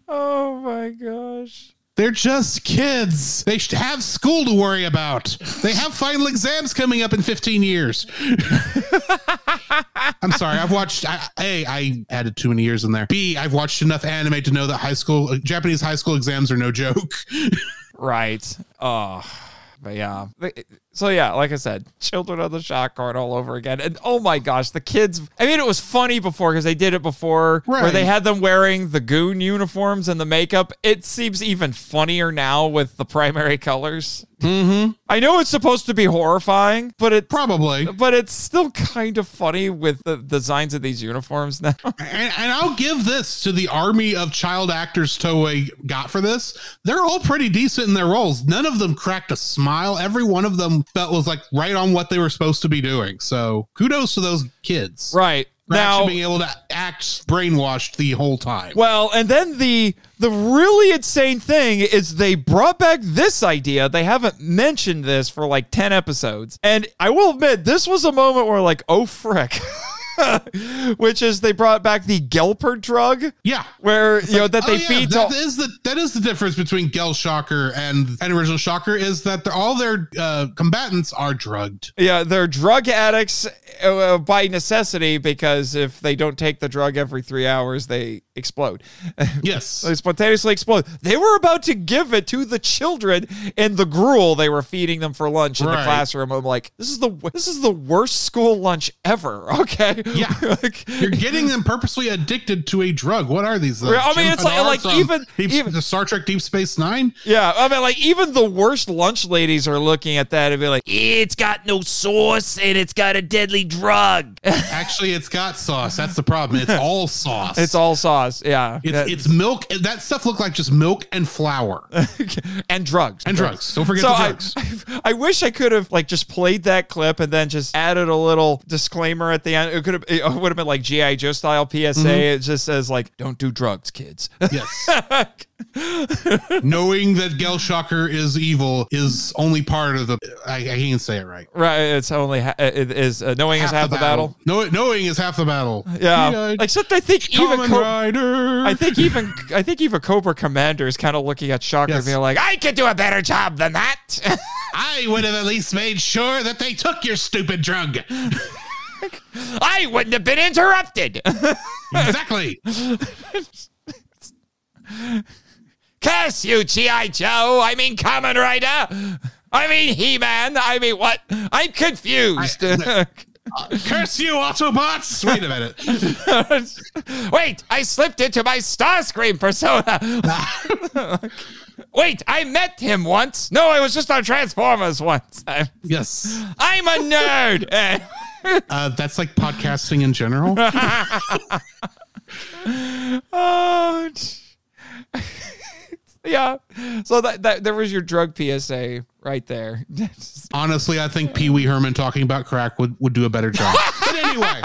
oh my gosh They're just kids. They have school to worry about. They have final exams coming up in 15 years. [laughs] I'm sorry. I've watched. I, A, I added too many years in there. B, I've watched enough anime to know that high school uh, Japanese high school exams are no joke. [laughs] Right. Oh, but yeah. So yeah, like I said, children of the shock card all over again. And oh my gosh, the kids. I mean, it was funny before because they did it before, where they had them wearing the goon uniforms and the makeup. It seems even funnier now with the primary colors. mm-hmm. I know it's supposed to be horrifying, but it. Probably. But it's still kind of funny with the designs of these uniforms now. [laughs] And, and I'll give this to the army of child actors Toei got for this. They're all pretty decent in their roles. None of them cracked a smile. Every one of them felt was like right on what they were supposed to be doing. So kudos to those kids. right. Now, being able to act brainwashed the whole time. Well, and then the the really insane thing is they brought back this idea. They haven't mentioned this for like 10 episodes. And I will admit, this was a moment where like, oh frick. [laughs] [laughs] which is they brought back the Gelper drug, Yeah. where you know that they Oh, yeah, feed to that is the that is the difference between Gel Shocker and, and original Shocker is that they're, all their uh, combatants are drugged. Yeah, they're drug addicts uh, by necessity because if they don't take the drug every three hours, they explode. Yes. [laughs] they spontaneously explode. They were about to give it to the children in the gruel they were feeding them for lunch in the classroom. I'm like, this is the this is the worst school lunch ever. [laughs] Okay, Yeah. [laughs] Like- You're getting them purposely addicted to a drug. What are these? Uh, I mean, Jim it's like- like even- Deep, even- the Star Trek Deep Space Nine. Yeah, I mean, like even the worst lunch ladies are looking at that and be like, "It's got no sauce and it's got a deadly drug. Actually, it's got sauce. That's the problem. It's all sauce. it's all sauce." Yeah, It's, it's milk. That stuff looked like just milk and flour [laughs] and drugs and drugs. Don't forget So the I, drugs. [laughs] I wish I could have like just played that clip and then just added a little disclaimer at the end. It could have it would have been like GI Joe style PSA. Mm-hmm. It just says like, "Don't do drugs, kids." yes. [laughs] [laughs] Knowing that Gel Shocker is evil is only part of the. I, I can't say it right. right? It's only ha- it is uh, knowing is half the battle. Know, knowing is half the battle. Yeah, except I think even Co- Rider. I think even I think even Cobra Commander is kind of looking at Shocker Yes. and being like, "I could do a better job than that." [laughs] I would have at least made sure that they took your stupid drug. [laughs] I wouldn't have been interrupted. exactly. Curse you, G.I. Joe. I mean, Kamen Rider. I mean, He Man. I mean, what? I'm confused. Curse you, Autobots! Wait a minute. [laughs] Wait, I slipped into my Starscream persona. [laughs] Wait, I met him once. No, I was just on Transformers once. I'm, [laughs] Yes. I'm a nerd. Uh, that's like podcasting in general. oh, [laughs] yeah. So that, that there was your drug PSA right there. [laughs] Honestly, I think Pee Wee Herman talking about crack would, would do a better job. [laughs] but anyway.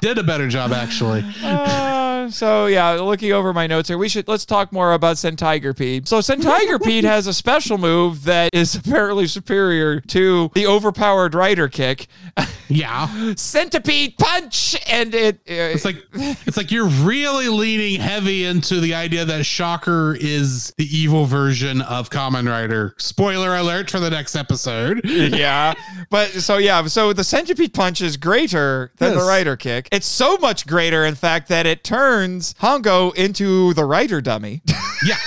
Did a better job, actually. Uh, so yeah, looking over my notes here, we should let's talk more about Centiger Pete. So Centiger Pete has a special move that is apparently superior to the overpowered rider kick, Yeah. Centipede Punch, and it. Uh, It's like it's like you're really leaning heavy into the idea that Shocker is the evil version of Kamen Rider. Spoiler alert for the next episode. [laughs] yeah, but so yeah, so the Centipede Punch is greater than the Yes. rider kick. It's so much greater, in fact, that it turns Hongo into the rider dummy. Yeah. [laughs]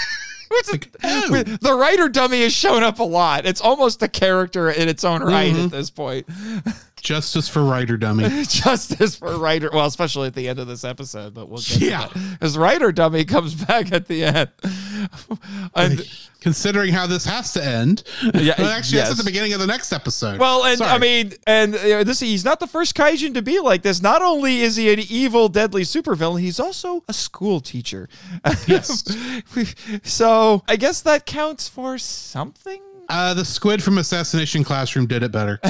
Is- oh. the rider dummy has shown up a lot. It's almost a character in its own right Mm-hmm. at this point. [laughs] Justice for Rider Dummy. [laughs] Justice for rider, well, especially at the end of this episode, but we'll get Yeah. His rider dummy comes back at the end. And, Considering how this has to end. Yeah, [laughs] well, actually, yes. that's at the beginning of the next episode. well, and Sorry. I mean, and uh, this he's not the first kaijin to be like this. Not only is he an evil, deadly supervillain, he's also a school teacher. Yes. [laughs] so I guess that counts for something. Uh, the squid from Assassination Classroom did it better. [laughs]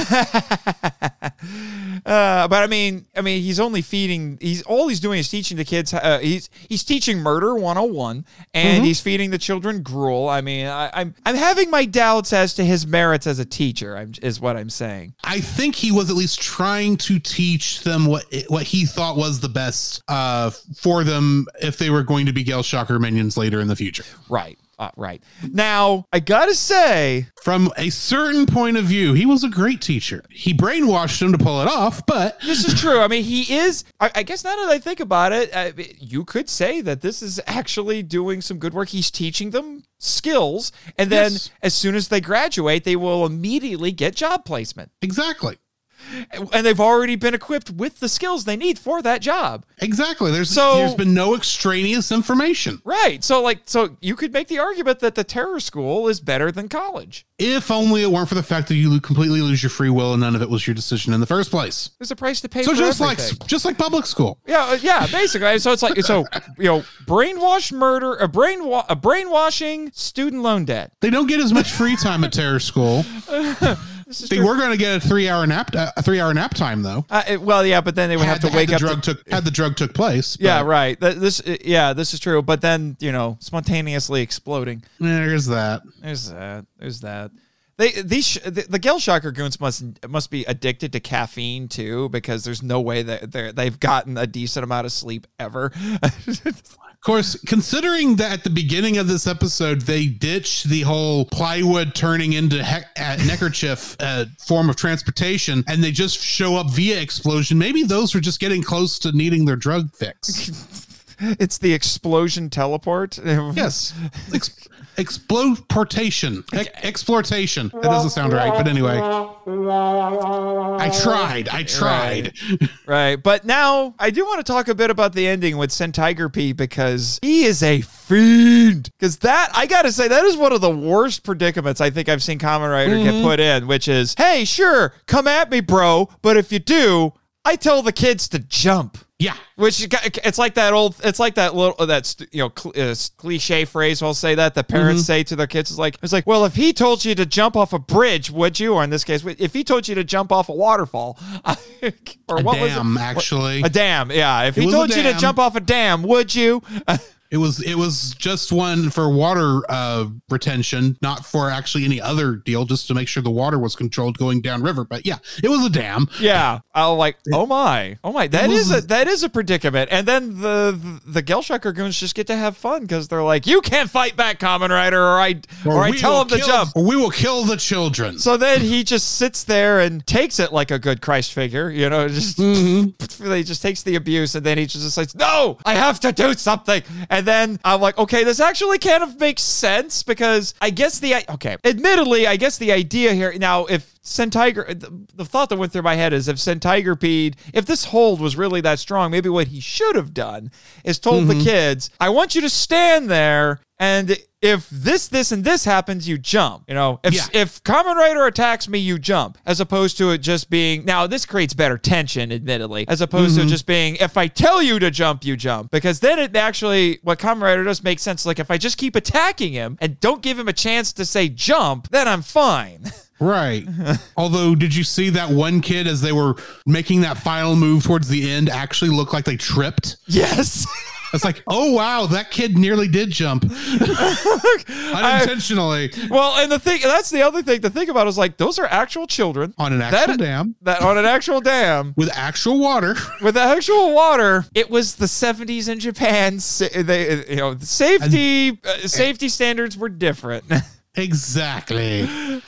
Uh, but I mean, I mean, he's only feeding. He's all he's doing is teaching the kids. Uh, he's he's teaching murder 101, and he's feeding the children gruel. I mean, I, I'm I'm having my doubts as to his merits as a teacher. I'm, is what I'm saying. I think he was at least trying to teach them what what he thought was the best uh, for them if they were going to be Gel Shocker minions later in the future. Right. Uh, right. Now, I gotta say, From a certain point of view, he was a great teacher. He brainwashed them to pull it off, but this is true. I mean, he is. I, I guess now that I think about it, uh, you could say that this is actually doing some good work. He's teaching them skills, and then Yes. as soon as they graduate, they will immediately get job placement. exactly. And they've already been equipped with the skills they need for that job. Exactly. There's So- there's been no extraneous information. Right. So like so you could make the argument that the terror school is better than college. If only it weren't for the fact that you completely lose your free will and none of it was your decision in the first place. There's a price to pay So for just everything. like just like public school. yeah, uh, yeah, basically. So it's like so you know, brainwash murder, a brainwa- a brainwashing student loan debt. They don't get as much free time at terror school. [laughs] This is They true. were going to get a three hour nap uh, a three hour nap time though. Uh, it- well, yeah, but then they would have to wake had up. the to- drug took had the drug took place. yeah, right. Th- This, uh, yeah, this is true. But then you know, spontaneously exploding. There's that. There's that. There's that. They these sh- the, the Gel Shocker goons must must be addicted to caffeine too because there's no way that they they've gotten a decent amount of sleep ever. [laughs] Of course, considering that at the beginning of this episode, they ditched the whole plywood turning into he- uh, neckerchief uh, form of transportation and they just show up via explosion, maybe those were just getting close to needing their drug fix. [laughs] it's the explosion teleport. yes. [laughs] Ex- exploitation. Ex- exploitation. That doesn't sound right, but anyway. I tried. I tried. Right. But now I do want to talk a bit about the ending with Sen Tiger P because he is a fiend. Because that, I got to say, that is one of the worst predicaments I think I've seen Kamen Rider get mm-hmm. put in, which is, hey, sure, come at me, bro. But if you do, I tell the kids to jump. Yeah. Which it's like that old, it's like that little that's you know cl- uh, cliche phrase. I'll say that the parents say to their kids is like it's like, well, if he told you to jump off a bridge, would you? Or in this case, if he told you to jump off a waterfall, [laughs] or A what was dam, it? actually. A dam, yeah. If he told you to jump off a dam, would you? [laughs] It was it was just one for water uh, retention, not for actually any other deal, just to make sure the water was controlled going downriver. But yeah, it was a dam. yeah. I'll like, oh my, oh my, that is was- a that is a predicament. And then the the Gelshocker goons just get to have fun because they're like, you can't fight back, Kamen Rider, or I or, I tell him to jump. Or we will kill the children. So then he just sits there and takes it like a good Christ figure, you know, just [laughs] he just takes the abuse and then he just says, "No, I have to do something." And then I'm like, "Okay, this actually kind of makes sense because I guess the okay, admittedly, I guess the idea here now if Centiger the, the thought that went through my head is if Centigrapede, if this hold was really that strong, maybe what he should have done is told the mm-hmm. kids, "I want you to stand there and if this, this, and this happens, you jump. You know, if Yeah. if Kamen Rider attacks me, you jump, as opposed to it just being. Now, this creates better tension, admittedly, as opposed to mm-hmm. just being. If I tell you to jump, you jump, because then it actually what Kamen Rider does makes sense. Like if I just keep attacking him and don't give him a chance to say jump, then I'm fine. [laughs] Right. [laughs] Although, did you see that one kid as they were making that final move towards the end actually look like they tripped? yes. It's like, oh wow, that kid nearly did jump [laughs] unintentionally well, and the thing that's the other thing to think about is like those are actual children on an That- actual dam that on an actual dam. [laughs] with actual water. with actual water, it was the 70s in Japan. They, you know, the safety uh, safety standards were different. Exactly. [laughs]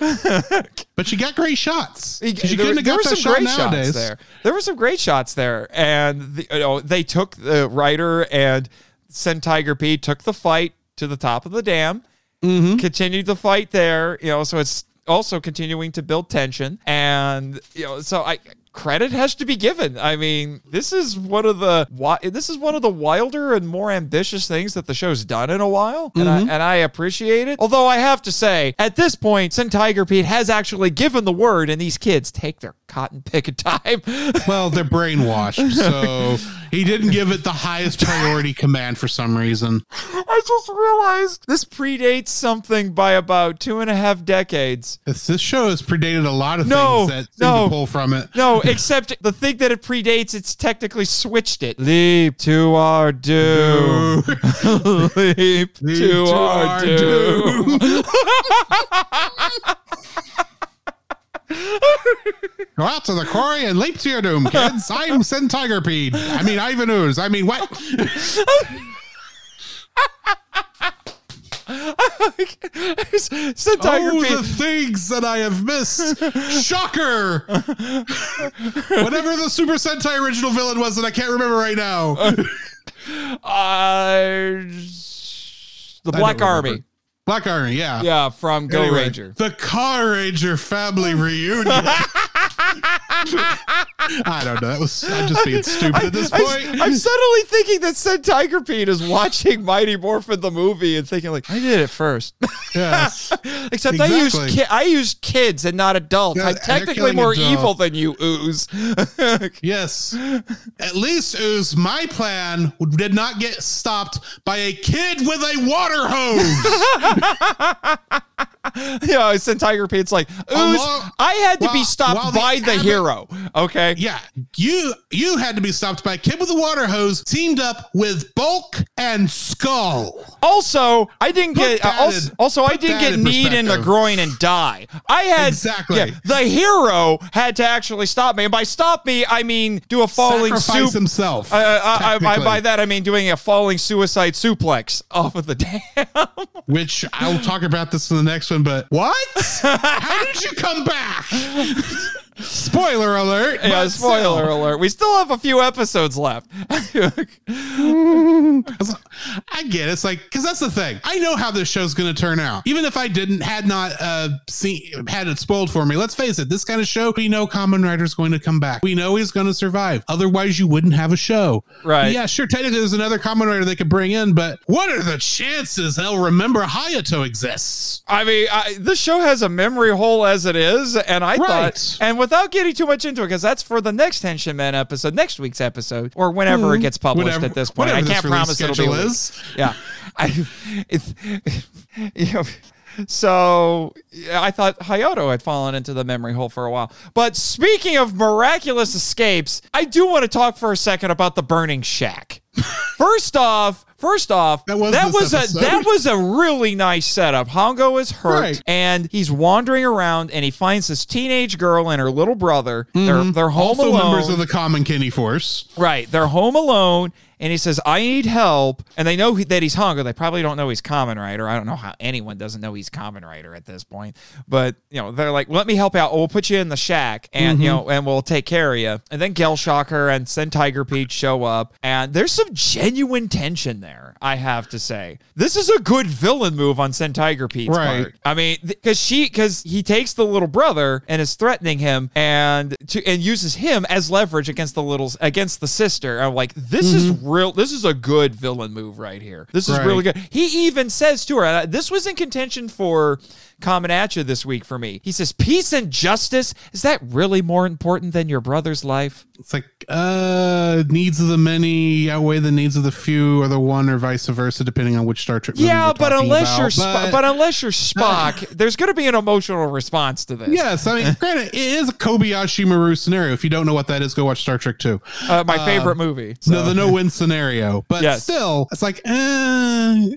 but you got great shots. there couldn't have there got that some shot great nowadays. shots there. There were some great shots there, and the, you know they took the rider and Sen Tiger P took the fight to the top of the dam, Mm-hmm. continued the fight there. You know, so it's also continuing to build tension, and you know, so I. Credit has to be given. I mean, this is one of the this is one of the wilder and more ambitious things that the show's done in a while, and Mm-hmm. I and I appreciate it. Although I have to say, at this point, Sen Tiger Pete has actually given the word, and these kids take their cotton pick of time. [laughs] Well, they're brainwashed, so [laughs] he didn't give it the highest priority command for some reason. I just realized this predates something by about two and a half decades. This, this show has predated a lot of No, things that no. to pull from it. No, [laughs] except the thing that it predates, it's technically switched it. Leap to our doom. Leap, to, our, doom. [laughs] Go out to the quarry and leap to your doom, kids. I'm Sen Tigerpede. I mean, Ivan Ooze. I mean, what? Tiger oh, Pete. the things that I have missed. Shocker. Whatever the Super Sentai original villain was that I can't remember right now. Uh, the Black Army. remember. Black Army, yeah. Yeah, from Go Anyway, Ranger. The Carranger family reunion. [laughs] [laughs] I don't know. That was I'm just being stupid at this I, point. I, am suddenly thinking that said Tiger Pete is watching Mighty Morphin the movie and thinking like, I did it first. yes. [laughs] Except I use Exactly. ki- I use kids and not adults. Yeah, I'm technically more adults. evil than you, ooze. [laughs] Yes. At least Ooze, my plan did not get stopped by a kid with a water hose. you know, send Tiger Pete's like, ooze, I had to be stopped while the the Abbott- hero. Okay. Yeah, you you had to be stopped by a kid with a water hose teamed up with Bulk and Skull. Also, I didn't Put get. that also, in- also, I didn't get in kneed in the groin and die. I had Exactly. yeah, the hero had to actually stop me, and by stop me, I mean do a falling Sacrifice himself. Uh, uh, uh, I, I, I, I, by that I mean doing a falling suicide suplex off of the [laughs] dam. which I'll talk about this in the next one. But what? [laughs] How did you come back? Spoiler alert! yeah, spoiler still. alert. We still have a few episodes left. [laughs] [laughs] I get it. It's like because that's the thing. I know how this show's going to turn out. Even if I didn't had not uh seen had it spoiled for me. Let's face it. This kind of show, we know Kamen Rider's going to come back. We know he's going to survive. Otherwise, you wouldn't have a show. Right. Yeah. Sure. Technically, there's another Kamen Rider they could bring in, but what are the chances they'll remember Hayato exists? I mean, I, this show has a memory hole as it is, and I Right. thought, and without getting too much into it, because that's for the next Henshin Men episode, next week's episode, or whenever it gets published Whatever- at this point. I can't promise it'll be. week. is. Yeah, [laughs] I, it's, [laughs] you know, so I thought Hayato had fallen into the memory hole for a while. But speaking of miraculous escapes, I do want to talk for a second about the burning shack. [laughs] First off, first off, That was that was a that was a really nice setup. Hongo is hurt Right. and he's wandering around and he finds this teenage girl and her little brother. They're they're home Mm-hmm. Also, alone. members of the Common Kenny Force. Right. They're home alone, and he says, I need help. And they know that he's Hongo. They probably don't know he's Kamen Rider. I don't know how anyone doesn't know he's Kamen Rider at this point. But, you know, they're like, let me help out. We'll put you in the shack, and, you mm-hmm. know, and we'll take care of you. And then Gel Shocker and Sen Tiger Pete show up, and there's some genuine tension there, I have to say. This is a good villain move on Sen Tiger Pete's Right. part. I mean, because she, because he takes the little brother and is threatening him, and to and uses him as leverage against the little against the sister. I'm like, this is real. This is a good villain move right here. This is Right. really good. He even says to her, this was in contention for Comanachia this week for me. He says, "Peace and justice is that really more important than your brother's life?" It's like uh needs of the many outweigh the needs of the few, or the one, or vice versa, depending on which Star Trek. movie Yeah, but unless about. you're Sp- but unless you're Spock, [laughs] there's going to be an emotional response to this. Yes, I mean, granted, it is a Kobayashi Maru scenario. If you don't know what that is, go watch Star Trek 2. uh, my favorite movie. No, the no-win scenario. But Yes. still, it's like, uh,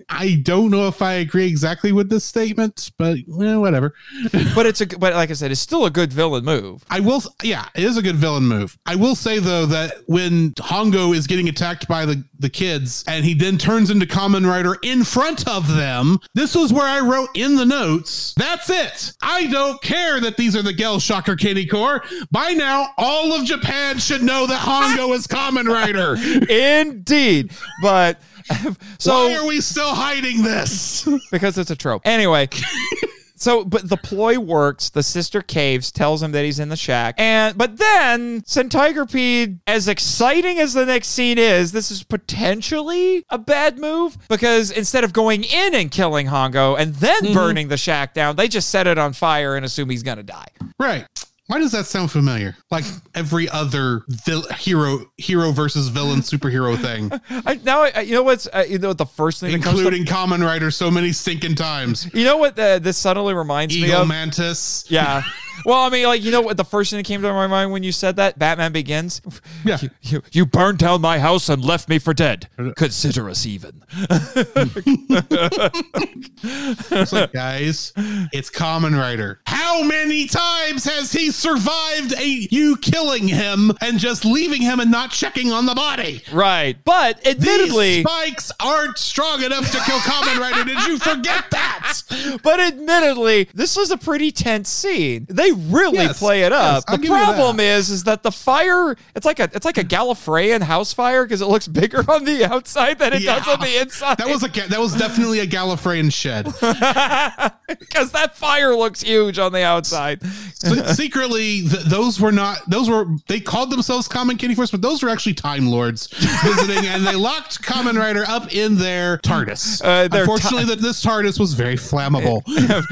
I don't know if I agree exactly with this statement, but eh, whatever. [laughs] but it's a but like I said, it's still a good villain move. I will, yeah, it is a good villain move. I will say though that when Hongo is getting attacked by the the kids, and he then turns into Kamen Rider in front of them, this was where I wrote in the notes. That's it. I don't care that these are the Gel Shocker Kitty Corps. By now, all of Japan should know that Hongo is Kamen Rider. [laughs] Indeed, but [laughs] so Why are we still hiding this? because it's a trope. Anyway. [laughs] So, but the ploy works. The sister caves, tells him that he's in the shack, and but then Centigropede, as exciting as the next scene is, this is potentially a bad move because instead of going in and killing Hongo and then mm-hmm. burning the shack down, they just set it on fire and assume he's gonna die. Right. Why does that sound familiar? Like every other vil- hero, hero versus villain superhero thing, [laughs] I, now, I, you know what's uh, you know what the first thing comes to including Kamen Rider so many stinking times. You know what uh, this suddenly reminds me Eagle of? Mantis. Yeah. [laughs] Well, I mean, like, you know what? The first thing that came to my mind when you said that, Batman Begins. Yeah. You, you, you burned down my house and left me for dead. Consider us even. It's like, guys, it's Kamen Rider. How many times has he survived a you killing him and just leaving him and not checking on the body? Right. But admittedly, These spikes aren't strong enough to kill Kamen Rider. Did you forget that? [laughs] but admittedly, this was a pretty tense scene. They really Yes, play it up. yes, the give you that. problem is, is that the fire, it's like a, it's like a Gallifreyan house fire because it looks bigger on the outside than it does on the inside. That was a that was definitely a Gallifreyan shed. [laughs] because that fire looks huge on the outside. Se- secretly, th- those were not those were they called themselves Common Kitty Force, but those were actually Time Lords visiting, and they locked Kamen Rider up in their TARDIS. Uh, their Unfortunately, that this TARDIS was very flammable.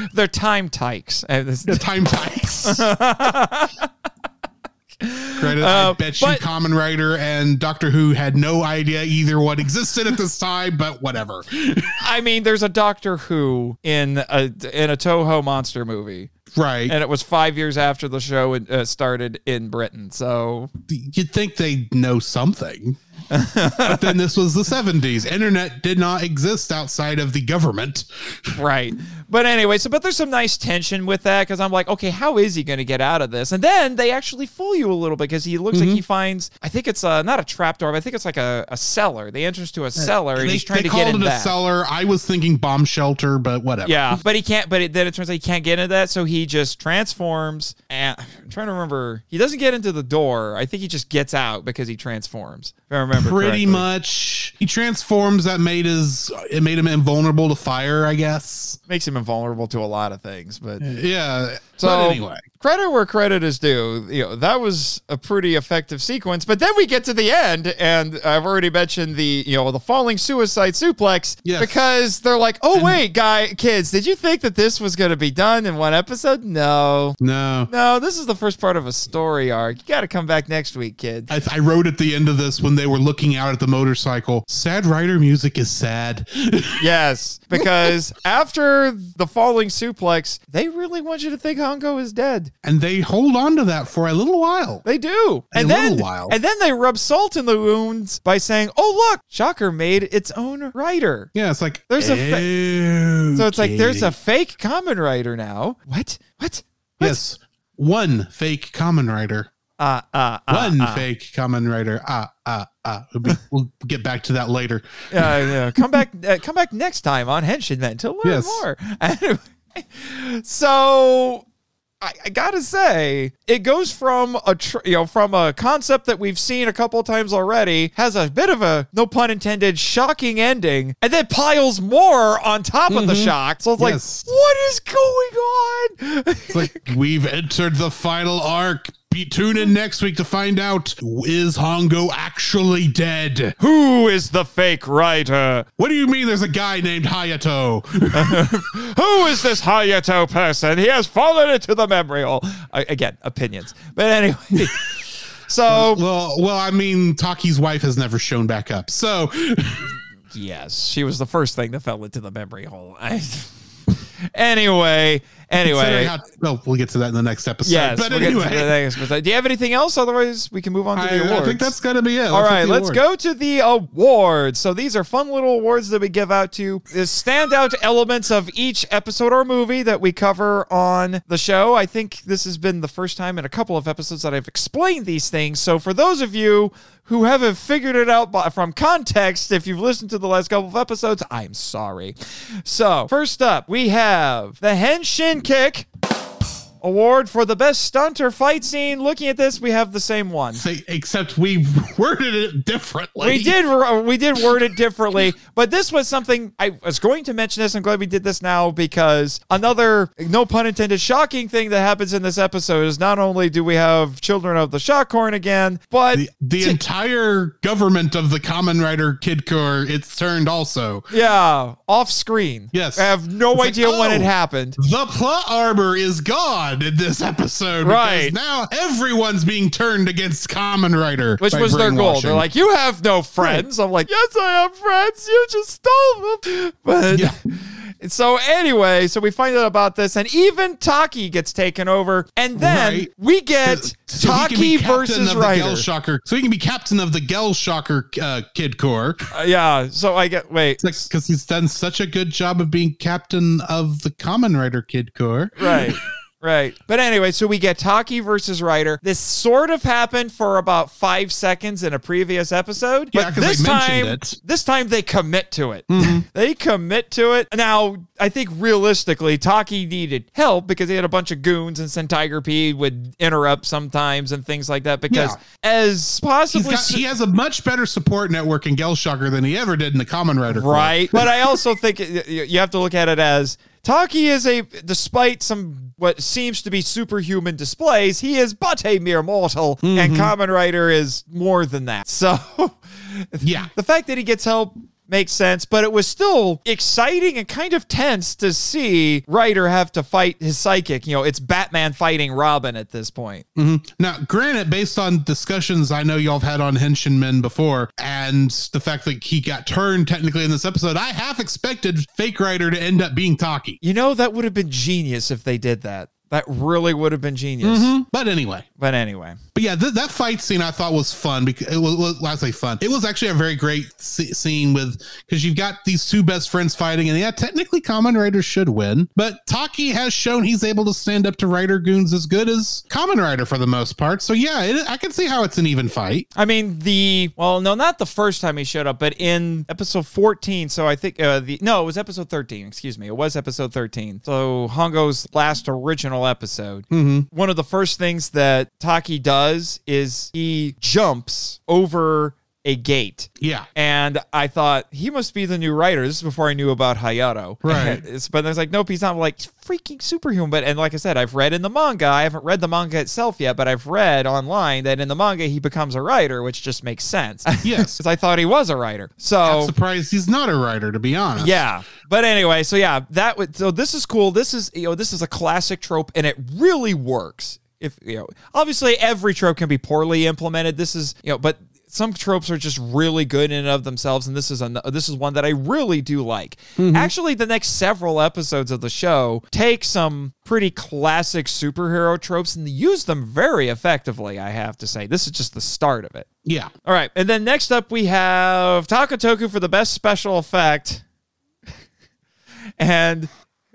[laughs] They're time tykes. Uh, the Time Tykes. Credit. [laughs] I Uh, bet you Kamen Rider and Doctor Who had no idea either one existed at this time, but whatever. [laughs] I mean, there's a Doctor Who in a in a Toho monster movie, Right. and it was five years after the show uh, started in Britain. So You'd think they know something. But then this was the 70s. Internet did not exist outside of the government. right. But anyway, so but there's some nice tension with that because I'm like, okay, how is he going to get out of this? And then they actually fool you a little bit because he looks Mm-hmm. like he finds, I think it's uh, not a trapdoor, but I think it's like a, a cellar. The entrance to a cellar, and They, he's trying they to get called in it a that. cellar. I was thinking bomb shelter, but whatever. Yeah, but he can't. But it, then it turns out he can't get into that, so he just transforms. And I'm trying to remember. He doesn't get into the door. I think he just gets out because he transforms. If I remember Pretty correctly. much. He transforms that made his it made him invulnerable to fire, I guess. makes him invulnerable to a lot of things. But Yeah. So but anyway. credit where credit is due. You know that was a pretty effective sequence. But then we get to the end, and I've already mentioned the you know the falling suicide suplex Yes. because they're like, oh wait, guy, kids, did you think that this was going to be done in one episode? No. No. No, this is the first part of a story arc. You got to come back next week, kid. I, I wrote at the end of this when they were looking out at the motorcycle. Sad rider music is sad. [laughs] yes, because after the falling suplex, they really want you to think Hongo is dead. and they hold on to that for a little while. They do, A and then while. and then they rub salt in the wounds by saying, "Oh look, Shocker made its own rider." Yeah, it's like There's a fa- So it's like there's a fake Kamen Rider now. What? What? What? yes, one fake Kamen Rider. Uh, uh, uh, One uh. fake Kamen Rider. Ah, ah, ah. We'll get back to that later. uh, yeah, come back uh, come back next time on Henshin Men to learn Yes. more. [laughs] So I, I gotta say, it goes from a tr- you know from a concept that we've seen a couple times already, has a bit of a no pun intended shocking ending, and then piles more on top of the mm-hmm. shock. So it's Yes. like, what is going on? It's like we've entered the final arc. Be tune in next week to find out is Hongo actually dead? Who is the fake rider? What do you mean? There's a guy named Hayato. [laughs] Who is this Hayato person? He has fallen into the memory hole. Again, opinions. But anyway, [laughs] so well, well, I mean, Taki's wife has never shown back up. So yes, she was the first thing that fell into the memory hole. I, [laughs] anyway, anyway. how- well, we'll get to that in the next episode. Yes, but we'll to anyway, next episode. Do you have anything else? Otherwise, we can move on to I, the awards. I think that's gonna be it. All right, let's go to the awards. So these are fun little awards that we give out to the standout elements of each episode or movie that we cover on the show. I think this has been the first time in a couple of episodes that I've explained these things. So for those of you who haven't figured it out by, from context, if you've listened to the last couple of episodes, I'm sorry. So first up, we have the Henshin Kick. Award for the best stunt or fight scene. Looking at this, we have the same one. Except we [laughs] worded it differently. We did uh, we did word it differently, but this was something I was going to mention this. I'm glad we did this now because another no pun intended shocking thing that happens in this episode is not only do we have children of the Shockhorn again, but The, the entire government of the Kamen Rider Kid Corps, it's turned also. yeah, off screen. Yes. I have no It's like, idea when it oh, happened. The plot armor is gone in this episode. Right. Because now everyone's being turned against Kamen Rider. Which was their goal. They're like, you have no friends. I'm like, yes, I have friends. You just stole them. But Yeah. [laughs] so anyway, so we find out about this, and even Taki gets taken over, and then Right. we get So Taki versus Rider. Shocker. So he can be captain of the Gel Shocker uh, Kid Corps. Uh, yeah. So I get wait. Because he's done such a good job of being captain of the Kamen Rider Kid Corps. Right. [laughs] Right. But anyway, so we get Taki versus Rider. This sort of happened for about five seconds in a previous episode. Yeah, but 'cause they this time, mentioned it. this time they commit to it. Mm-hmm. [laughs] they commit to it. Now, I think realistically, Taki needed help because he had a bunch of goons and Tiger P would interrupt sometimes and things like that. Because Yeah. as He's possibly got, he has a much better support network in Gel Shocker than he ever did in the Kamen Rider Right. but I also think you you have to look at it as Taki is a, despite some what seems to be superhuman displays, he is but a mere mortal, and mm-hmm. Kamen Rider is more than that. [laughs] So, Yeah. the fact that he gets help makes sense, but it was still exciting and kind of tense to see Rider have to fight his psychic. You know, it's Batman fighting Robin at this point. Mm-hmm. Now, granted, based on discussions I know y'all have had on Henshin Men before, and the fact that he got turned technically in this episode, I half expected Fake Rider to end up being Taki. You know, that would have been genius if they did that. That really would have been genius. But anyway, But anyway, but yeah, th- that fight scene I thought was fun because it was, was I say fun. It was actually a very great s- scene with because you've got these two best friends fighting, and yeah, technically Kamen Rider should win, but Taki has shown he's able to stand up to Rider goons as good as Kamen Rider for the most part. So yeah, it, I can see how it's an even fight. I mean the well, no, not the first time he showed up, but in episode fourteen. So I think uh, the no, it was episode thirteen. Excuse me, it was episode thirteen. So Hongo's last original episode. Mm-hmm. One of the first things that Taki does is he jumps over a gate. Yeah. And I thought he must be the new rider. This is before I knew about Hayato. Right. [laughs] But I was like, nope, he's not like he's freaking superhuman. But and like I said, I've read in the manga. I haven't read the manga itself yet, but I've read online that in the manga he becomes a rider, which just makes sense. [laughs] Yes. [laughs] Because I thought he was a rider. So I'm surprised he's not a rider, to be honest. yeah. But anyway, so yeah, that would so this is cool. This is you know, this is a classic trope and it really works. If you know, obviously every trope can be poorly implemented. This is, you know, but some tropes are just really good in and of themselves, and this is a this is one that I really do like. Mm-hmm. Actually, the next several episodes of the show take some pretty classic superhero tropes and use them very effectively. I have to say, this is just the start of it. Yeah. All right, and then next up we have Takatoku for the best special effect, [laughs] and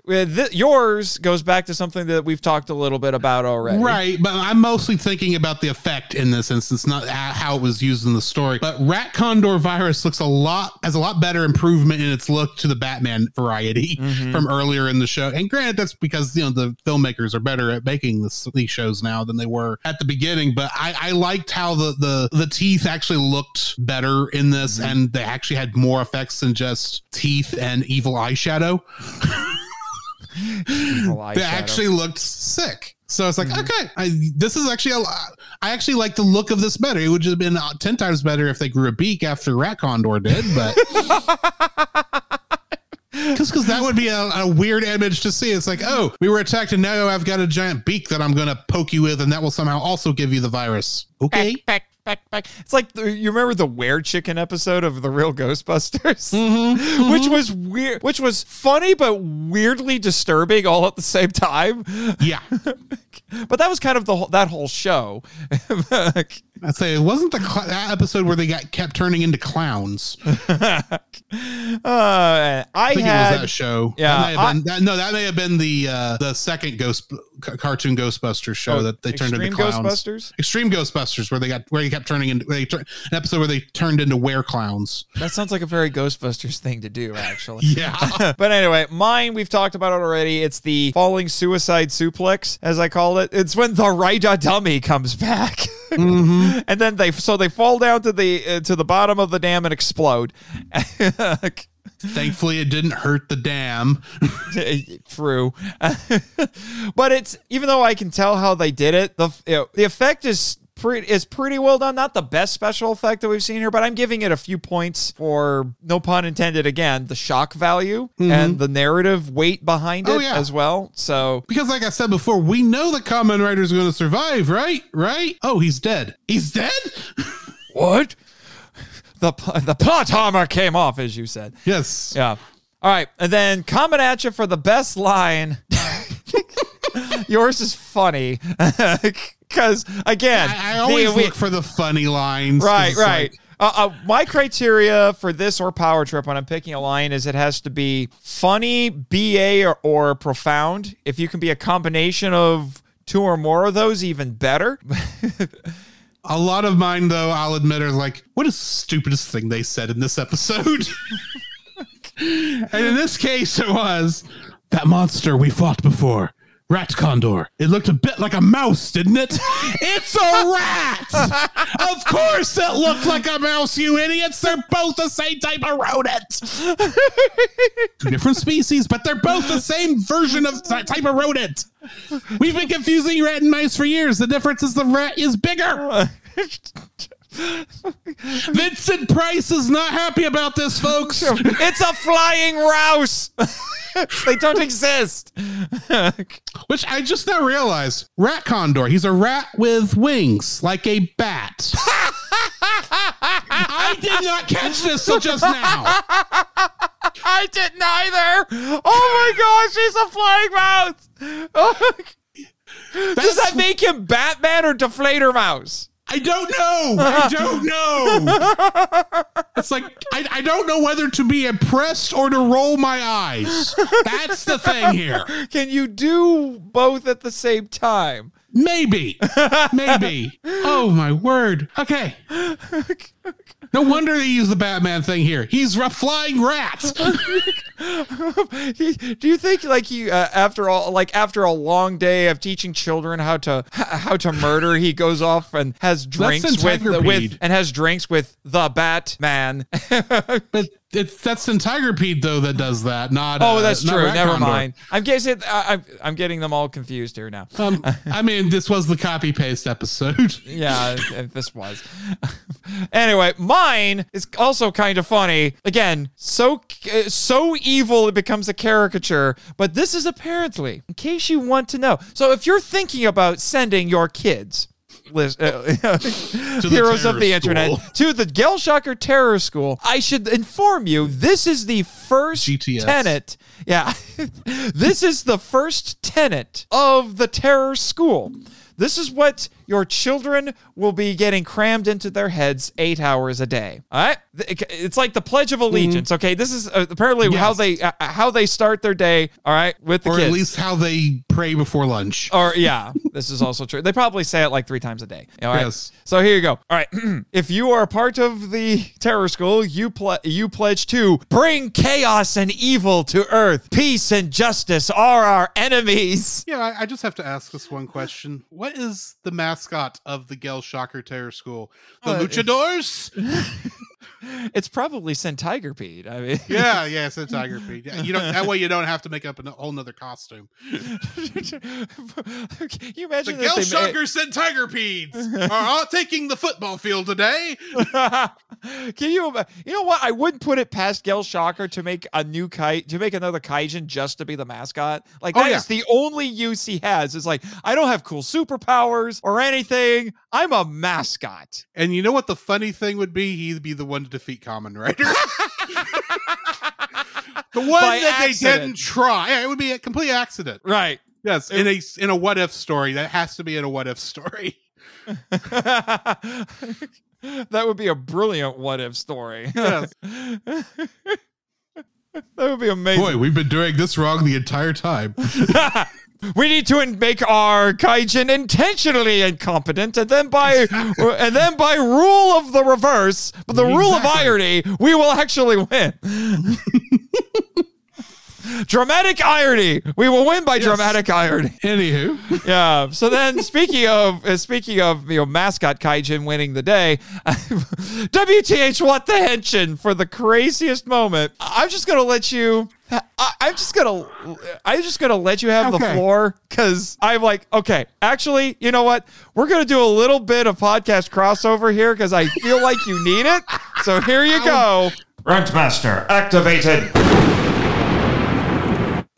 th- yours goes back to something that we've talked a little bit about already. Right, but I'm mostly thinking about the effect in this instance, not how it was used in the story. But Rat Condor virus looks a lot has a lot better improvement in its look to the Batman variety [laughs] mm-hmm. from earlier in the show. And granted, that's because you know the filmmakers are better at making this, these shows now than they were at the beginning. But I, I liked how the the the teeth actually looked better in this, mm-hmm. and they actually had more effects than just teeth and evil eyeshadow. [laughs] They actually looked sick. So it's like, okay, I, this is actually a lot. I actually like the look of this better. It would have been uh, 10 times better if they grew a beak after Rat Condor did, but. [laughs] Just because that would be a, a weird image to see. It's like, oh, we were attacked and now I've got a giant beak that I'm going to poke you with, and that will somehow also give you the virus. Okay. Back, back, back, back. It's like the, you remember the Where Chicken episode of the Real Ghostbusters, Mm-hmm, [laughs] which was weird, which was funny but weirdly disturbing all at the same time. Yeah. [laughs] But that was kind of the whole, that whole show. [laughs] I'd say it wasn't the cl- that episode where they got kept turning into clowns. I [laughs] Uh, I, think had it was that show. yeah, That I- been, that, no, that may have been the uh, the second Ghost c- cartoon Ghostbusters show Oh, that they turned Extreme into clowns. Ghostbusters? Extreme Ghostbusters, where they got where they kept turning into they tur- an episode where they turned into were clowns. that sounds like a very Ghostbusters thing to do, actually. [laughs] Yeah, [laughs] but anyway, mine we've talked about it already. It's the falling suicide suplex, as I call it. It's when the Rider dummy comes back, and then they so they fall down to the uh, to the bottom of the dam and explode. [laughs] thankfully it didn't hurt the dam. [laughs] True, [laughs] but it's even though I can tell how they did it, the you know, the effect is. Pretty, is pretty well done. Not the best special effect that we've seen here, but I'm giving it a few points for no pun intended. Again, the shock value mm-hmm. and the narrative weight behind oh, it Oh, yeah. as well. So Because, like I said before, we know the Kamen Rider is going to survive, right? Right? Oh, he's dead. He's dead. [laughs] What? The the plot armor came off, as you said. yes. Yeah. All right, and then coming at you for the best line. [laughs] Yours is funny [laughs] because again, I, I always the- we- look for the funny lines. right, right. like- uh, uh, my criteria for this or Power Trip when I'm picking a line is it has to be funny, BA, or, or profound. If you can be a combination of two or more of those, even better. [laughs] A lot of mine, though, I'll admit, are like, what is the stupidest thing they said in this episode? [laughs] and in this case, it was that monster we fought before. Rat Condor. It looked a bit like a mouse, didn't it? it's a rat! [laughs] of course it looked like a mouse, you idiots! They're both the same type of rodent! Two different species, but they're both the same version of ty- type of rodent! We've been confusing rat and mice for years. The difference is the rat is bigger! [laughs] [laughs] Vincent Price is not happy about this, folks. [laughs] It's a flying rouse. [laughs] they don't exist. Which I just now realized. Rat condor. He's a rat with wings, like a bat. I did not catch this till just now. I didn't either. Oh my gosh, he's a flying mouse. Does that make him Batman or Deflator Mouse? I don't know. I [laughs] don't know. It's like I, I don't know whether to be impressed or to roll my eyes. That's the thing here. Can you do both at the same time? Maybe. Maybe. [laughs] Oh my word. Okay. No wonder they use the Batman thing here. He's a flying rat. [laughs] Do you think like he uh, after all like after a long day of teaching children how to how to murder he goes off and has drinks with with and has drinks with the Batman But it's that's Centipede though that does that. Not oh uh, that's not true never Condor. mind i'm guessing I, I'm, I'm getting them all confused here now Um, [laughs] I mean, this was the copy paste episode. [laughs] yeah uh, this was [laughs] anyway mine is also kind of funny again so uh, so evil it becomes a caricature but this is apparently in case you want to know so if you're thinking about sending your kids lis- uh, [laughs] heroes of the internet to the Gel Shocker Terror School. I should inform you, this is the first GTS. tenet. Yeah, [laughs] this is the first tenet of the Terror School. This is what your children will be getting crammed into their heads eight hours a day. All right, it's like the Pledge of Allegiance. Okay, this is uh, apparently how they uh, how they start their day. All right, with the or kids. at least how they pray before lunch. Or yeah, this is also true. They probably say it like three times a day. All right. Yes. So here you go. All right. [clears throat] if you are a part of the terror school, you ple- you pledge to bring chaos and evil to Earth. Peace and justice are our enemies. Yeah, I, I just have to ask this one question. What is the mascot of the Gel Shocker Terror School? The Uh, Luchadors? [laughs] It's probably Centigrapede. I mean, yeah, yeah, [laughs] a Tiger Pete. Yeah, you don't that way you don't have to make up a whole nother costume. [laughs] Can you imagine The that Gel Shocker Centigrapeds are all taking the football field today. [laughs] Can you? You know what? I wouldn't put it past Gel Shocker to make a new kai to make another Kaijin just to be the mascot. Like Oh, that is yeah. the only use he has. Is like I don't have cool superpowers or anything. I'm a mascot. And you know what the funny thing would be? He'd be the one to defeat Kamen Rider. [laughs] the one By that they didn't try. Yeah, it would be a complete accident. Right. Yes, in a in a what if story. That has to be in a what if story. [laughs] that would be a brilliant what if story. [laughs] Yes. that would be amazing. Boy, we've been doing this wrong the entire time. We need to make our kaijin intentionally incompetent, and then by [laughs] and then by rule of the reverse, but the rule of irony, we will actually win. [laughs] dramatic irony. We will win by dramatic irony. Anywho, [laughs] Yeah. So then, speaking of uh, speaking of you know mascot kaijin winning the day, [laughs] WTH what the henshin for the craziest moment. I'm just gonna let you. I, I'm just gonna. I'm just gonna let you have the floor because I'm like, okay. Actually, you know what? We're gonna do a little bit of podcast crossover here because I feel like you need it. So here you go. Rentmaster activated.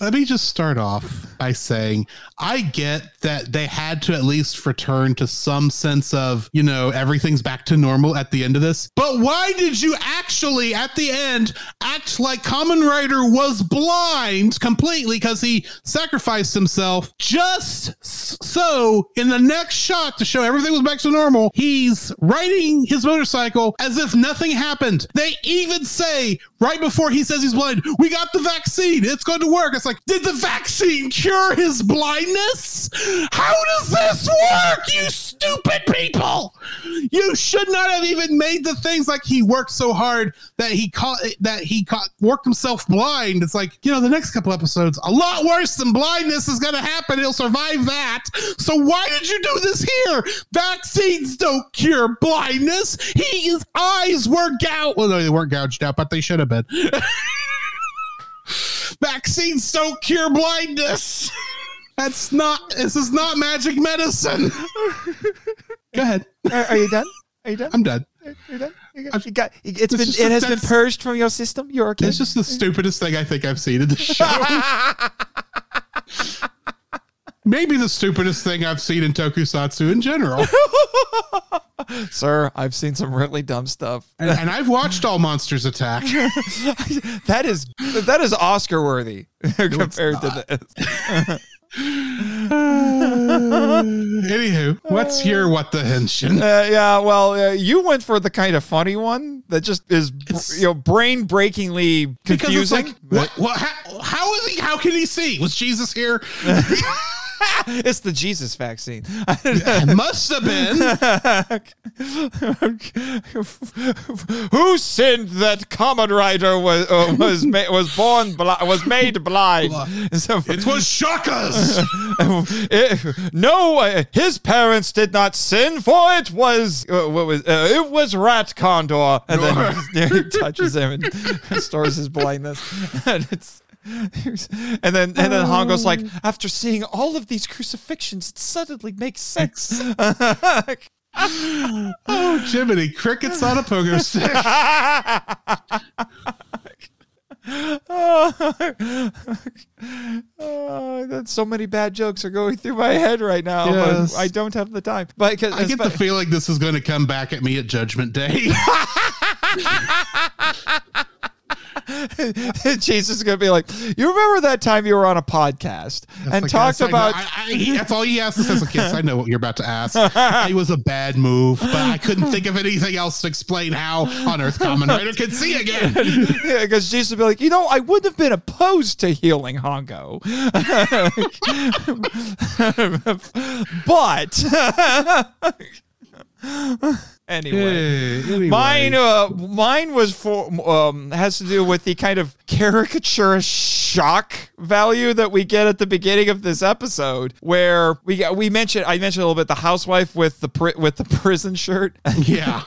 Let me just start off by saying I get that they had to at least return to some sense of, you know, everything's back to normal at the end of this. But why did you actually, at the end, act like Kamen Rider was blind completely because he sacrificed himself just so in the next shot to show everything was back to normal, he's riding his motorcycle as if nothing happened. They even say right before he says he's blind, we got the vaccine. It's going to work. It's like, did the vaccine cure his blindness? How does this work, you stupid people? You should not have even made the things like he worked so hard that he caught that he caught, worked himself blind. It's like, you know, the next couple episodes, a lot worse than blindness is going to happen. He'll survive that. So why did you do this here? Vaccines don't cure blindness. He, his eyes were gouged. Well, no, they weren't gouged out, but they should have been. [laughs] Vaccines don't cure blindness. [laughs] That's not, this is not magic medicine. Go ahead. Are, are you done? Are you done? I'm done. You're done? You got, you got, it's been, it has been purged from your system. You're okay. It's just the stupidest thing I think I've seen in the [laughs] show. Maybe the stupidest thing I've seen in Tokusatsu in general. [laughs] Sir, I've seen some really dumb stuff. And, and I've watched All Monsters Attack. [laughs] that is that is Oscar worthy [laughs] compared to this. Anywho, what's your what the henshin? Uh, yeah, well, uh, you went for the kind of funny one that just is It's- you know brain breakingly confusing. like, what, what, how, how is he? How can he see? Was Jesus here? [laughs] it's the Jesus vaccine. It must have been. [laughs] Who sinned that Kamen Rider was uh, was ma- was born bli- was made blind? So- It was Shaka's. [laughs] It- no, uh, his parents did not sin, for it was uh, what was uh, it was Rat Condor, and then he touches him and restores his blindness, and it's. And then, and then Hongo's like, um. after seeing all of these crucifixions, it suddenly makes sense. [laughs] oh, Jiminy, crickets on a pogo stick. oh, [laughs] that's so many bad jokes are going through my head right now. Yes. I don't have the time. But I get the feeling this is going to come back at me at Judgment Day. [laughs] Jesus is going to be like, you remember that time you were on a podcast and Like, talked yes, about. I, I, that's all he asked. Says, like, yes, I know what you're about to ask. [laughs] It was a bad move, but I couldn't think of anything else to explain how on Earth Kamen [laughs] Rider could see again. [laughs] Yeah, because Jesus would be like, you know, I wouldn't have been opposed to healing Hongo. but anyway. Anyway. Mine, uh, mine was for um, has to do with the kind of caricature shock value that we get at the beginning of this episode, where we we mentioned I mentioned a little bit the housewife with the pri- with the [laughs] prison shirt. Yeah.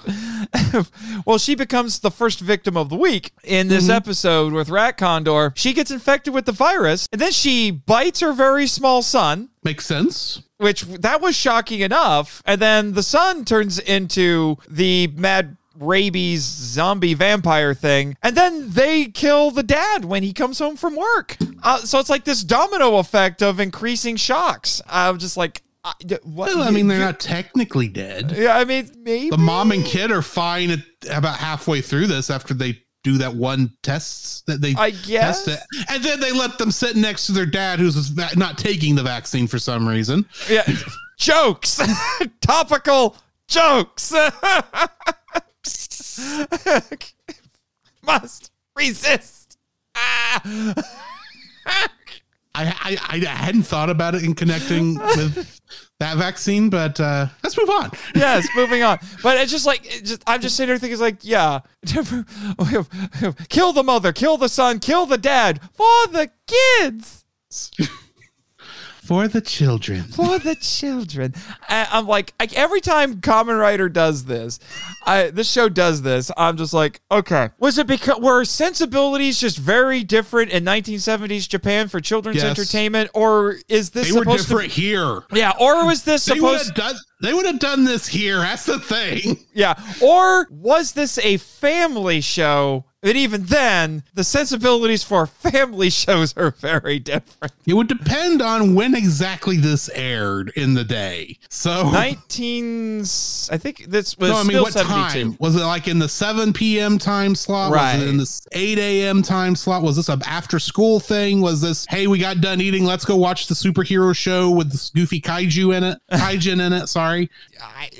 [laughs] well, she becomes the first victim of the week in this episode with Rat Condor. She gets infected with the virus, and then she bites her very small son Makes sense. Which that was shocking enough. And then the son turns into the mad rabies zombie vampire thing. And then they kill the dad when he comes home from work. Uh, so it's like this domino effect of increasing shocks. I'm just like, I, d- what? Well, I mean, they're not technically dead. Yeah, I mean, maybe. The mom and kid are fine at about halfway through this after they do that one test that they I guess. test it. And then they let them sit next to their dad who's not taking the vaccine for some reason. Yeah. [laughs] jokes. [laughs] Topical jokes. [laughs] Must resist. Ah. I, I I hadn't thought about it in connecting with that vaccine, but uh, let's move on. [laughs] yes, moving on. But it's just like just I'm just sitting there thinking, it's like, yeah, [laughs] kill the mother, kill the son, kill the dad for the kids, [laughs] For the children. for the children. I, I'm like, like every time Kamen Rider does this, I this show does this. I'm just like, okay, was it because were sensibilities just very different in 1970s Japan for children's Yes. entertainment, or is this They were supposed different here. Yeah, or was this They would supposed? done. They would have done this here. That's the thing. Yeah. Or was this a family show? And even then, the sensibilities for family [laughs] shows are very different. It would depend on when exactly this aired in the day. So 19, I think this was No, I mean, still what 72. time? Was it like in the 7 p.m. time slot? Was it in the 8 a.m. time slot? Was this an after school thing? Was this, hey, we got done eating, let's go watch the superhero show with this goofy kaiju in it? [laughs] Kaijin in it, sorry. I,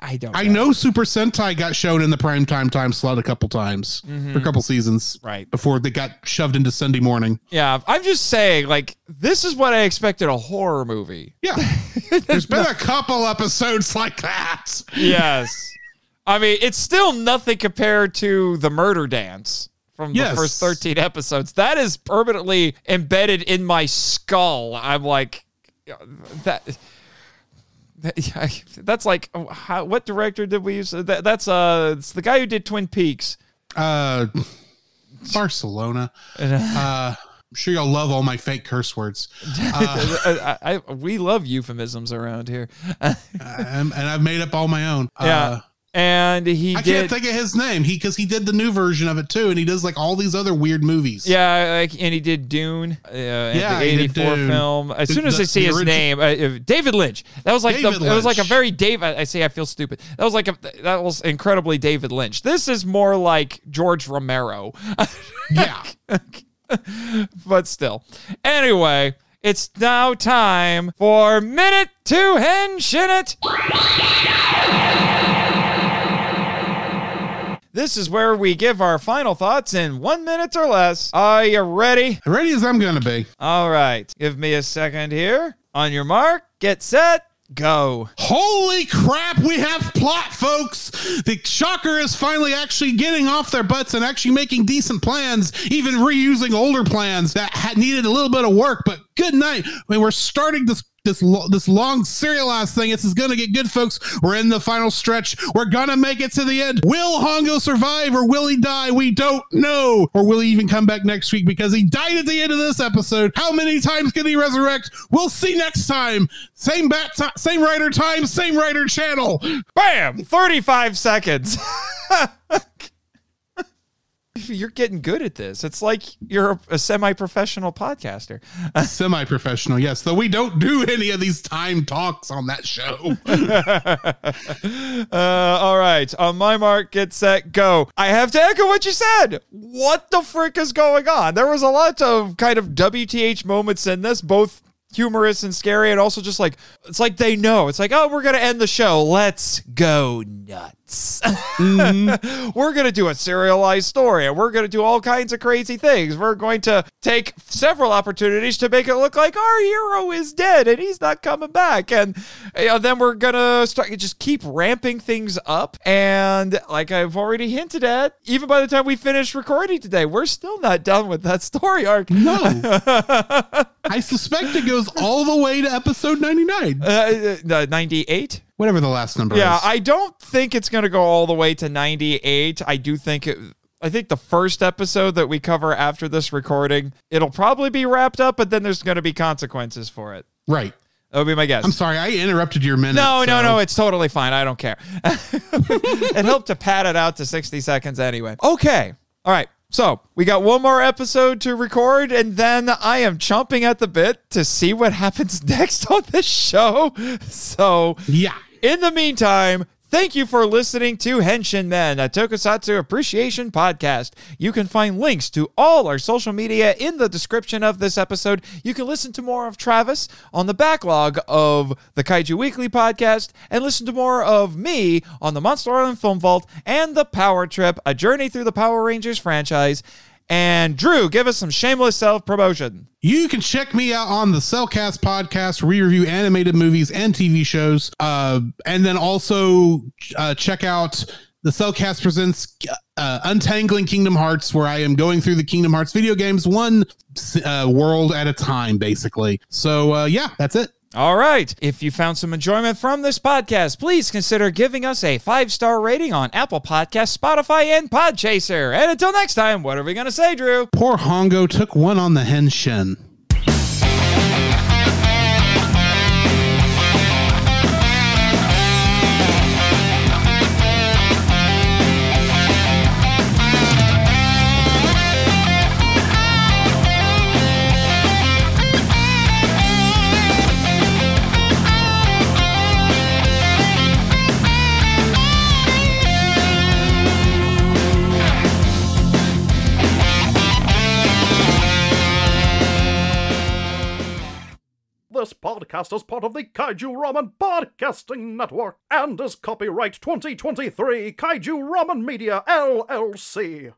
I- don't I know Super Sentai got shown in the prime time time slot a couple times for a couple seasons. Mm-hmm. Right. Before they got shoved into Sunday morning. Yeah, I'm just saying, like, this is what I expected a horror movie. Yeah. [laughs] There's been a couple episodes like that. Yes. I mean, it's still nothing compared to the murder dance from the first 13 episodes. That is permanently embedded in my skull. I'm like, that. [laughs] That's like oh, how, what director did we use? That, that's uh, it's the guy who did Twin Peaks. Uh, Barcelona. Uh, I'm sure y'all love all my fake curse words. [laughs] I, I, I- we love euphemisms around here. [laughs] Um, and I've made up all my own. Yeah. Uh, and he I did. can't think of his name. He because he did the new version of it too, and he does like all these other weird movies. yeah, like, and he did Dune, uh, yeah, the '84 film. As soon as the- I see his name, uh, uh, David Lynch. That was like the, David it was like a very Dave. I I say I feel stupid. That was like a that was incredibly David Lynch. This is more like George Romero. [laughs] yeah. [laughs] but still. Anyway, it's now time for Minute to Henshin It. This is where we give our final thoughts in one minute or less. Are you ready? Ready as I'm gonna be. All right. Give me a second here. On your mark, get set, go. Holy crap, we have plot, folks! The Shocker is finally actually getting off their butts and actually making decent plans, even reusing older plans that had needed a little bit of work. But good night. I mean, we're starting this this lo- this long serialized thing. This is gonna get good, folks. We're in the final stretch. We're gonna make it to the end. Will Hongo survive or will he die? We don't know. Or will he even come back next week because he died at the end of this episode? How many times can he resurrect? We'll see next time. Same bat, ti- same rider time, same rider channel. Bam! 35 seconds. [laughs] [laughs] You're getting good at this. It's like you're a, a semi professional podcaster. [laughs] Semi professional, yes. Though we don't do any of these time talks on that show. [laughs] Uh, all right. On my mark, get set, go. I have to echo what you said. What the frick is going on? There was a lot of kind of WTH moments in this, both humorous and scary, and also just like, it's like they know. It's like, oh, we're going to end the show. Let's go nuts. [laughs] we're going to do a serialized story, and we're going to do all kinds of crazy things. We're going to take several opportunities to make it look like our hero is dead and he's not coming back. And you know, then we're going to start just keep ramping things up. And like I've already hinted at, even by the time we finish recording today, we're still not done with that story arc. no. [laughs] I suspect it goes all the way to episode 99. Uh, uh, 98? Whatever the last number Yeah, is. I don't think it's going to go all the way to 98. I do think it. I think the first episode that we cover after this recording, it'll probably be wrapped up, but then there's going to be consequences for it. right. That would be my guess. I'm sorry, I interrupted your minute. no, no, no, it's totally fine. I don't care. [laughs] it helped to pad it out to 60 seconds anyway. Okay. All right. So we got one more episode to record, and then I am chomping at the bit to see what happens [laughs] next on this show. So Yeah. In the meantime, thank you for listening to Henshin Men, a Tokusatsu appreciation podcast. You can find links to all our social media in the description of this episode. You can listen to more of Travis on the backlog of the Kaiju Weekly podcast and listen to more of me on the Monster Island Film Vault and the Power Trip, a journey through the Power Rangers franchise. And Drew, give us some shameless self promotion. You can check me out on the Cellcast podcast, where we review animated movies and TV shows. Uh, and then also uh, check out the Cellcast presents uh, Untangling Kingdom Hearts, where I am going through the Kingdom Hearts video games one uh, world at a time, basically. So, uh, yeah, that's it. All right. If you found some enjoyment from this podcast, please consider giving us a five star rating on Apple Podcasts, Spotify, and Podchaser. And until next time, what are we going to say, Drew? Poor Hongo took one on the henshin. This podcast is part of the Kaiju Ramen Podcasting Network and is copyright 2023 Kaiju Ramen Media LLC.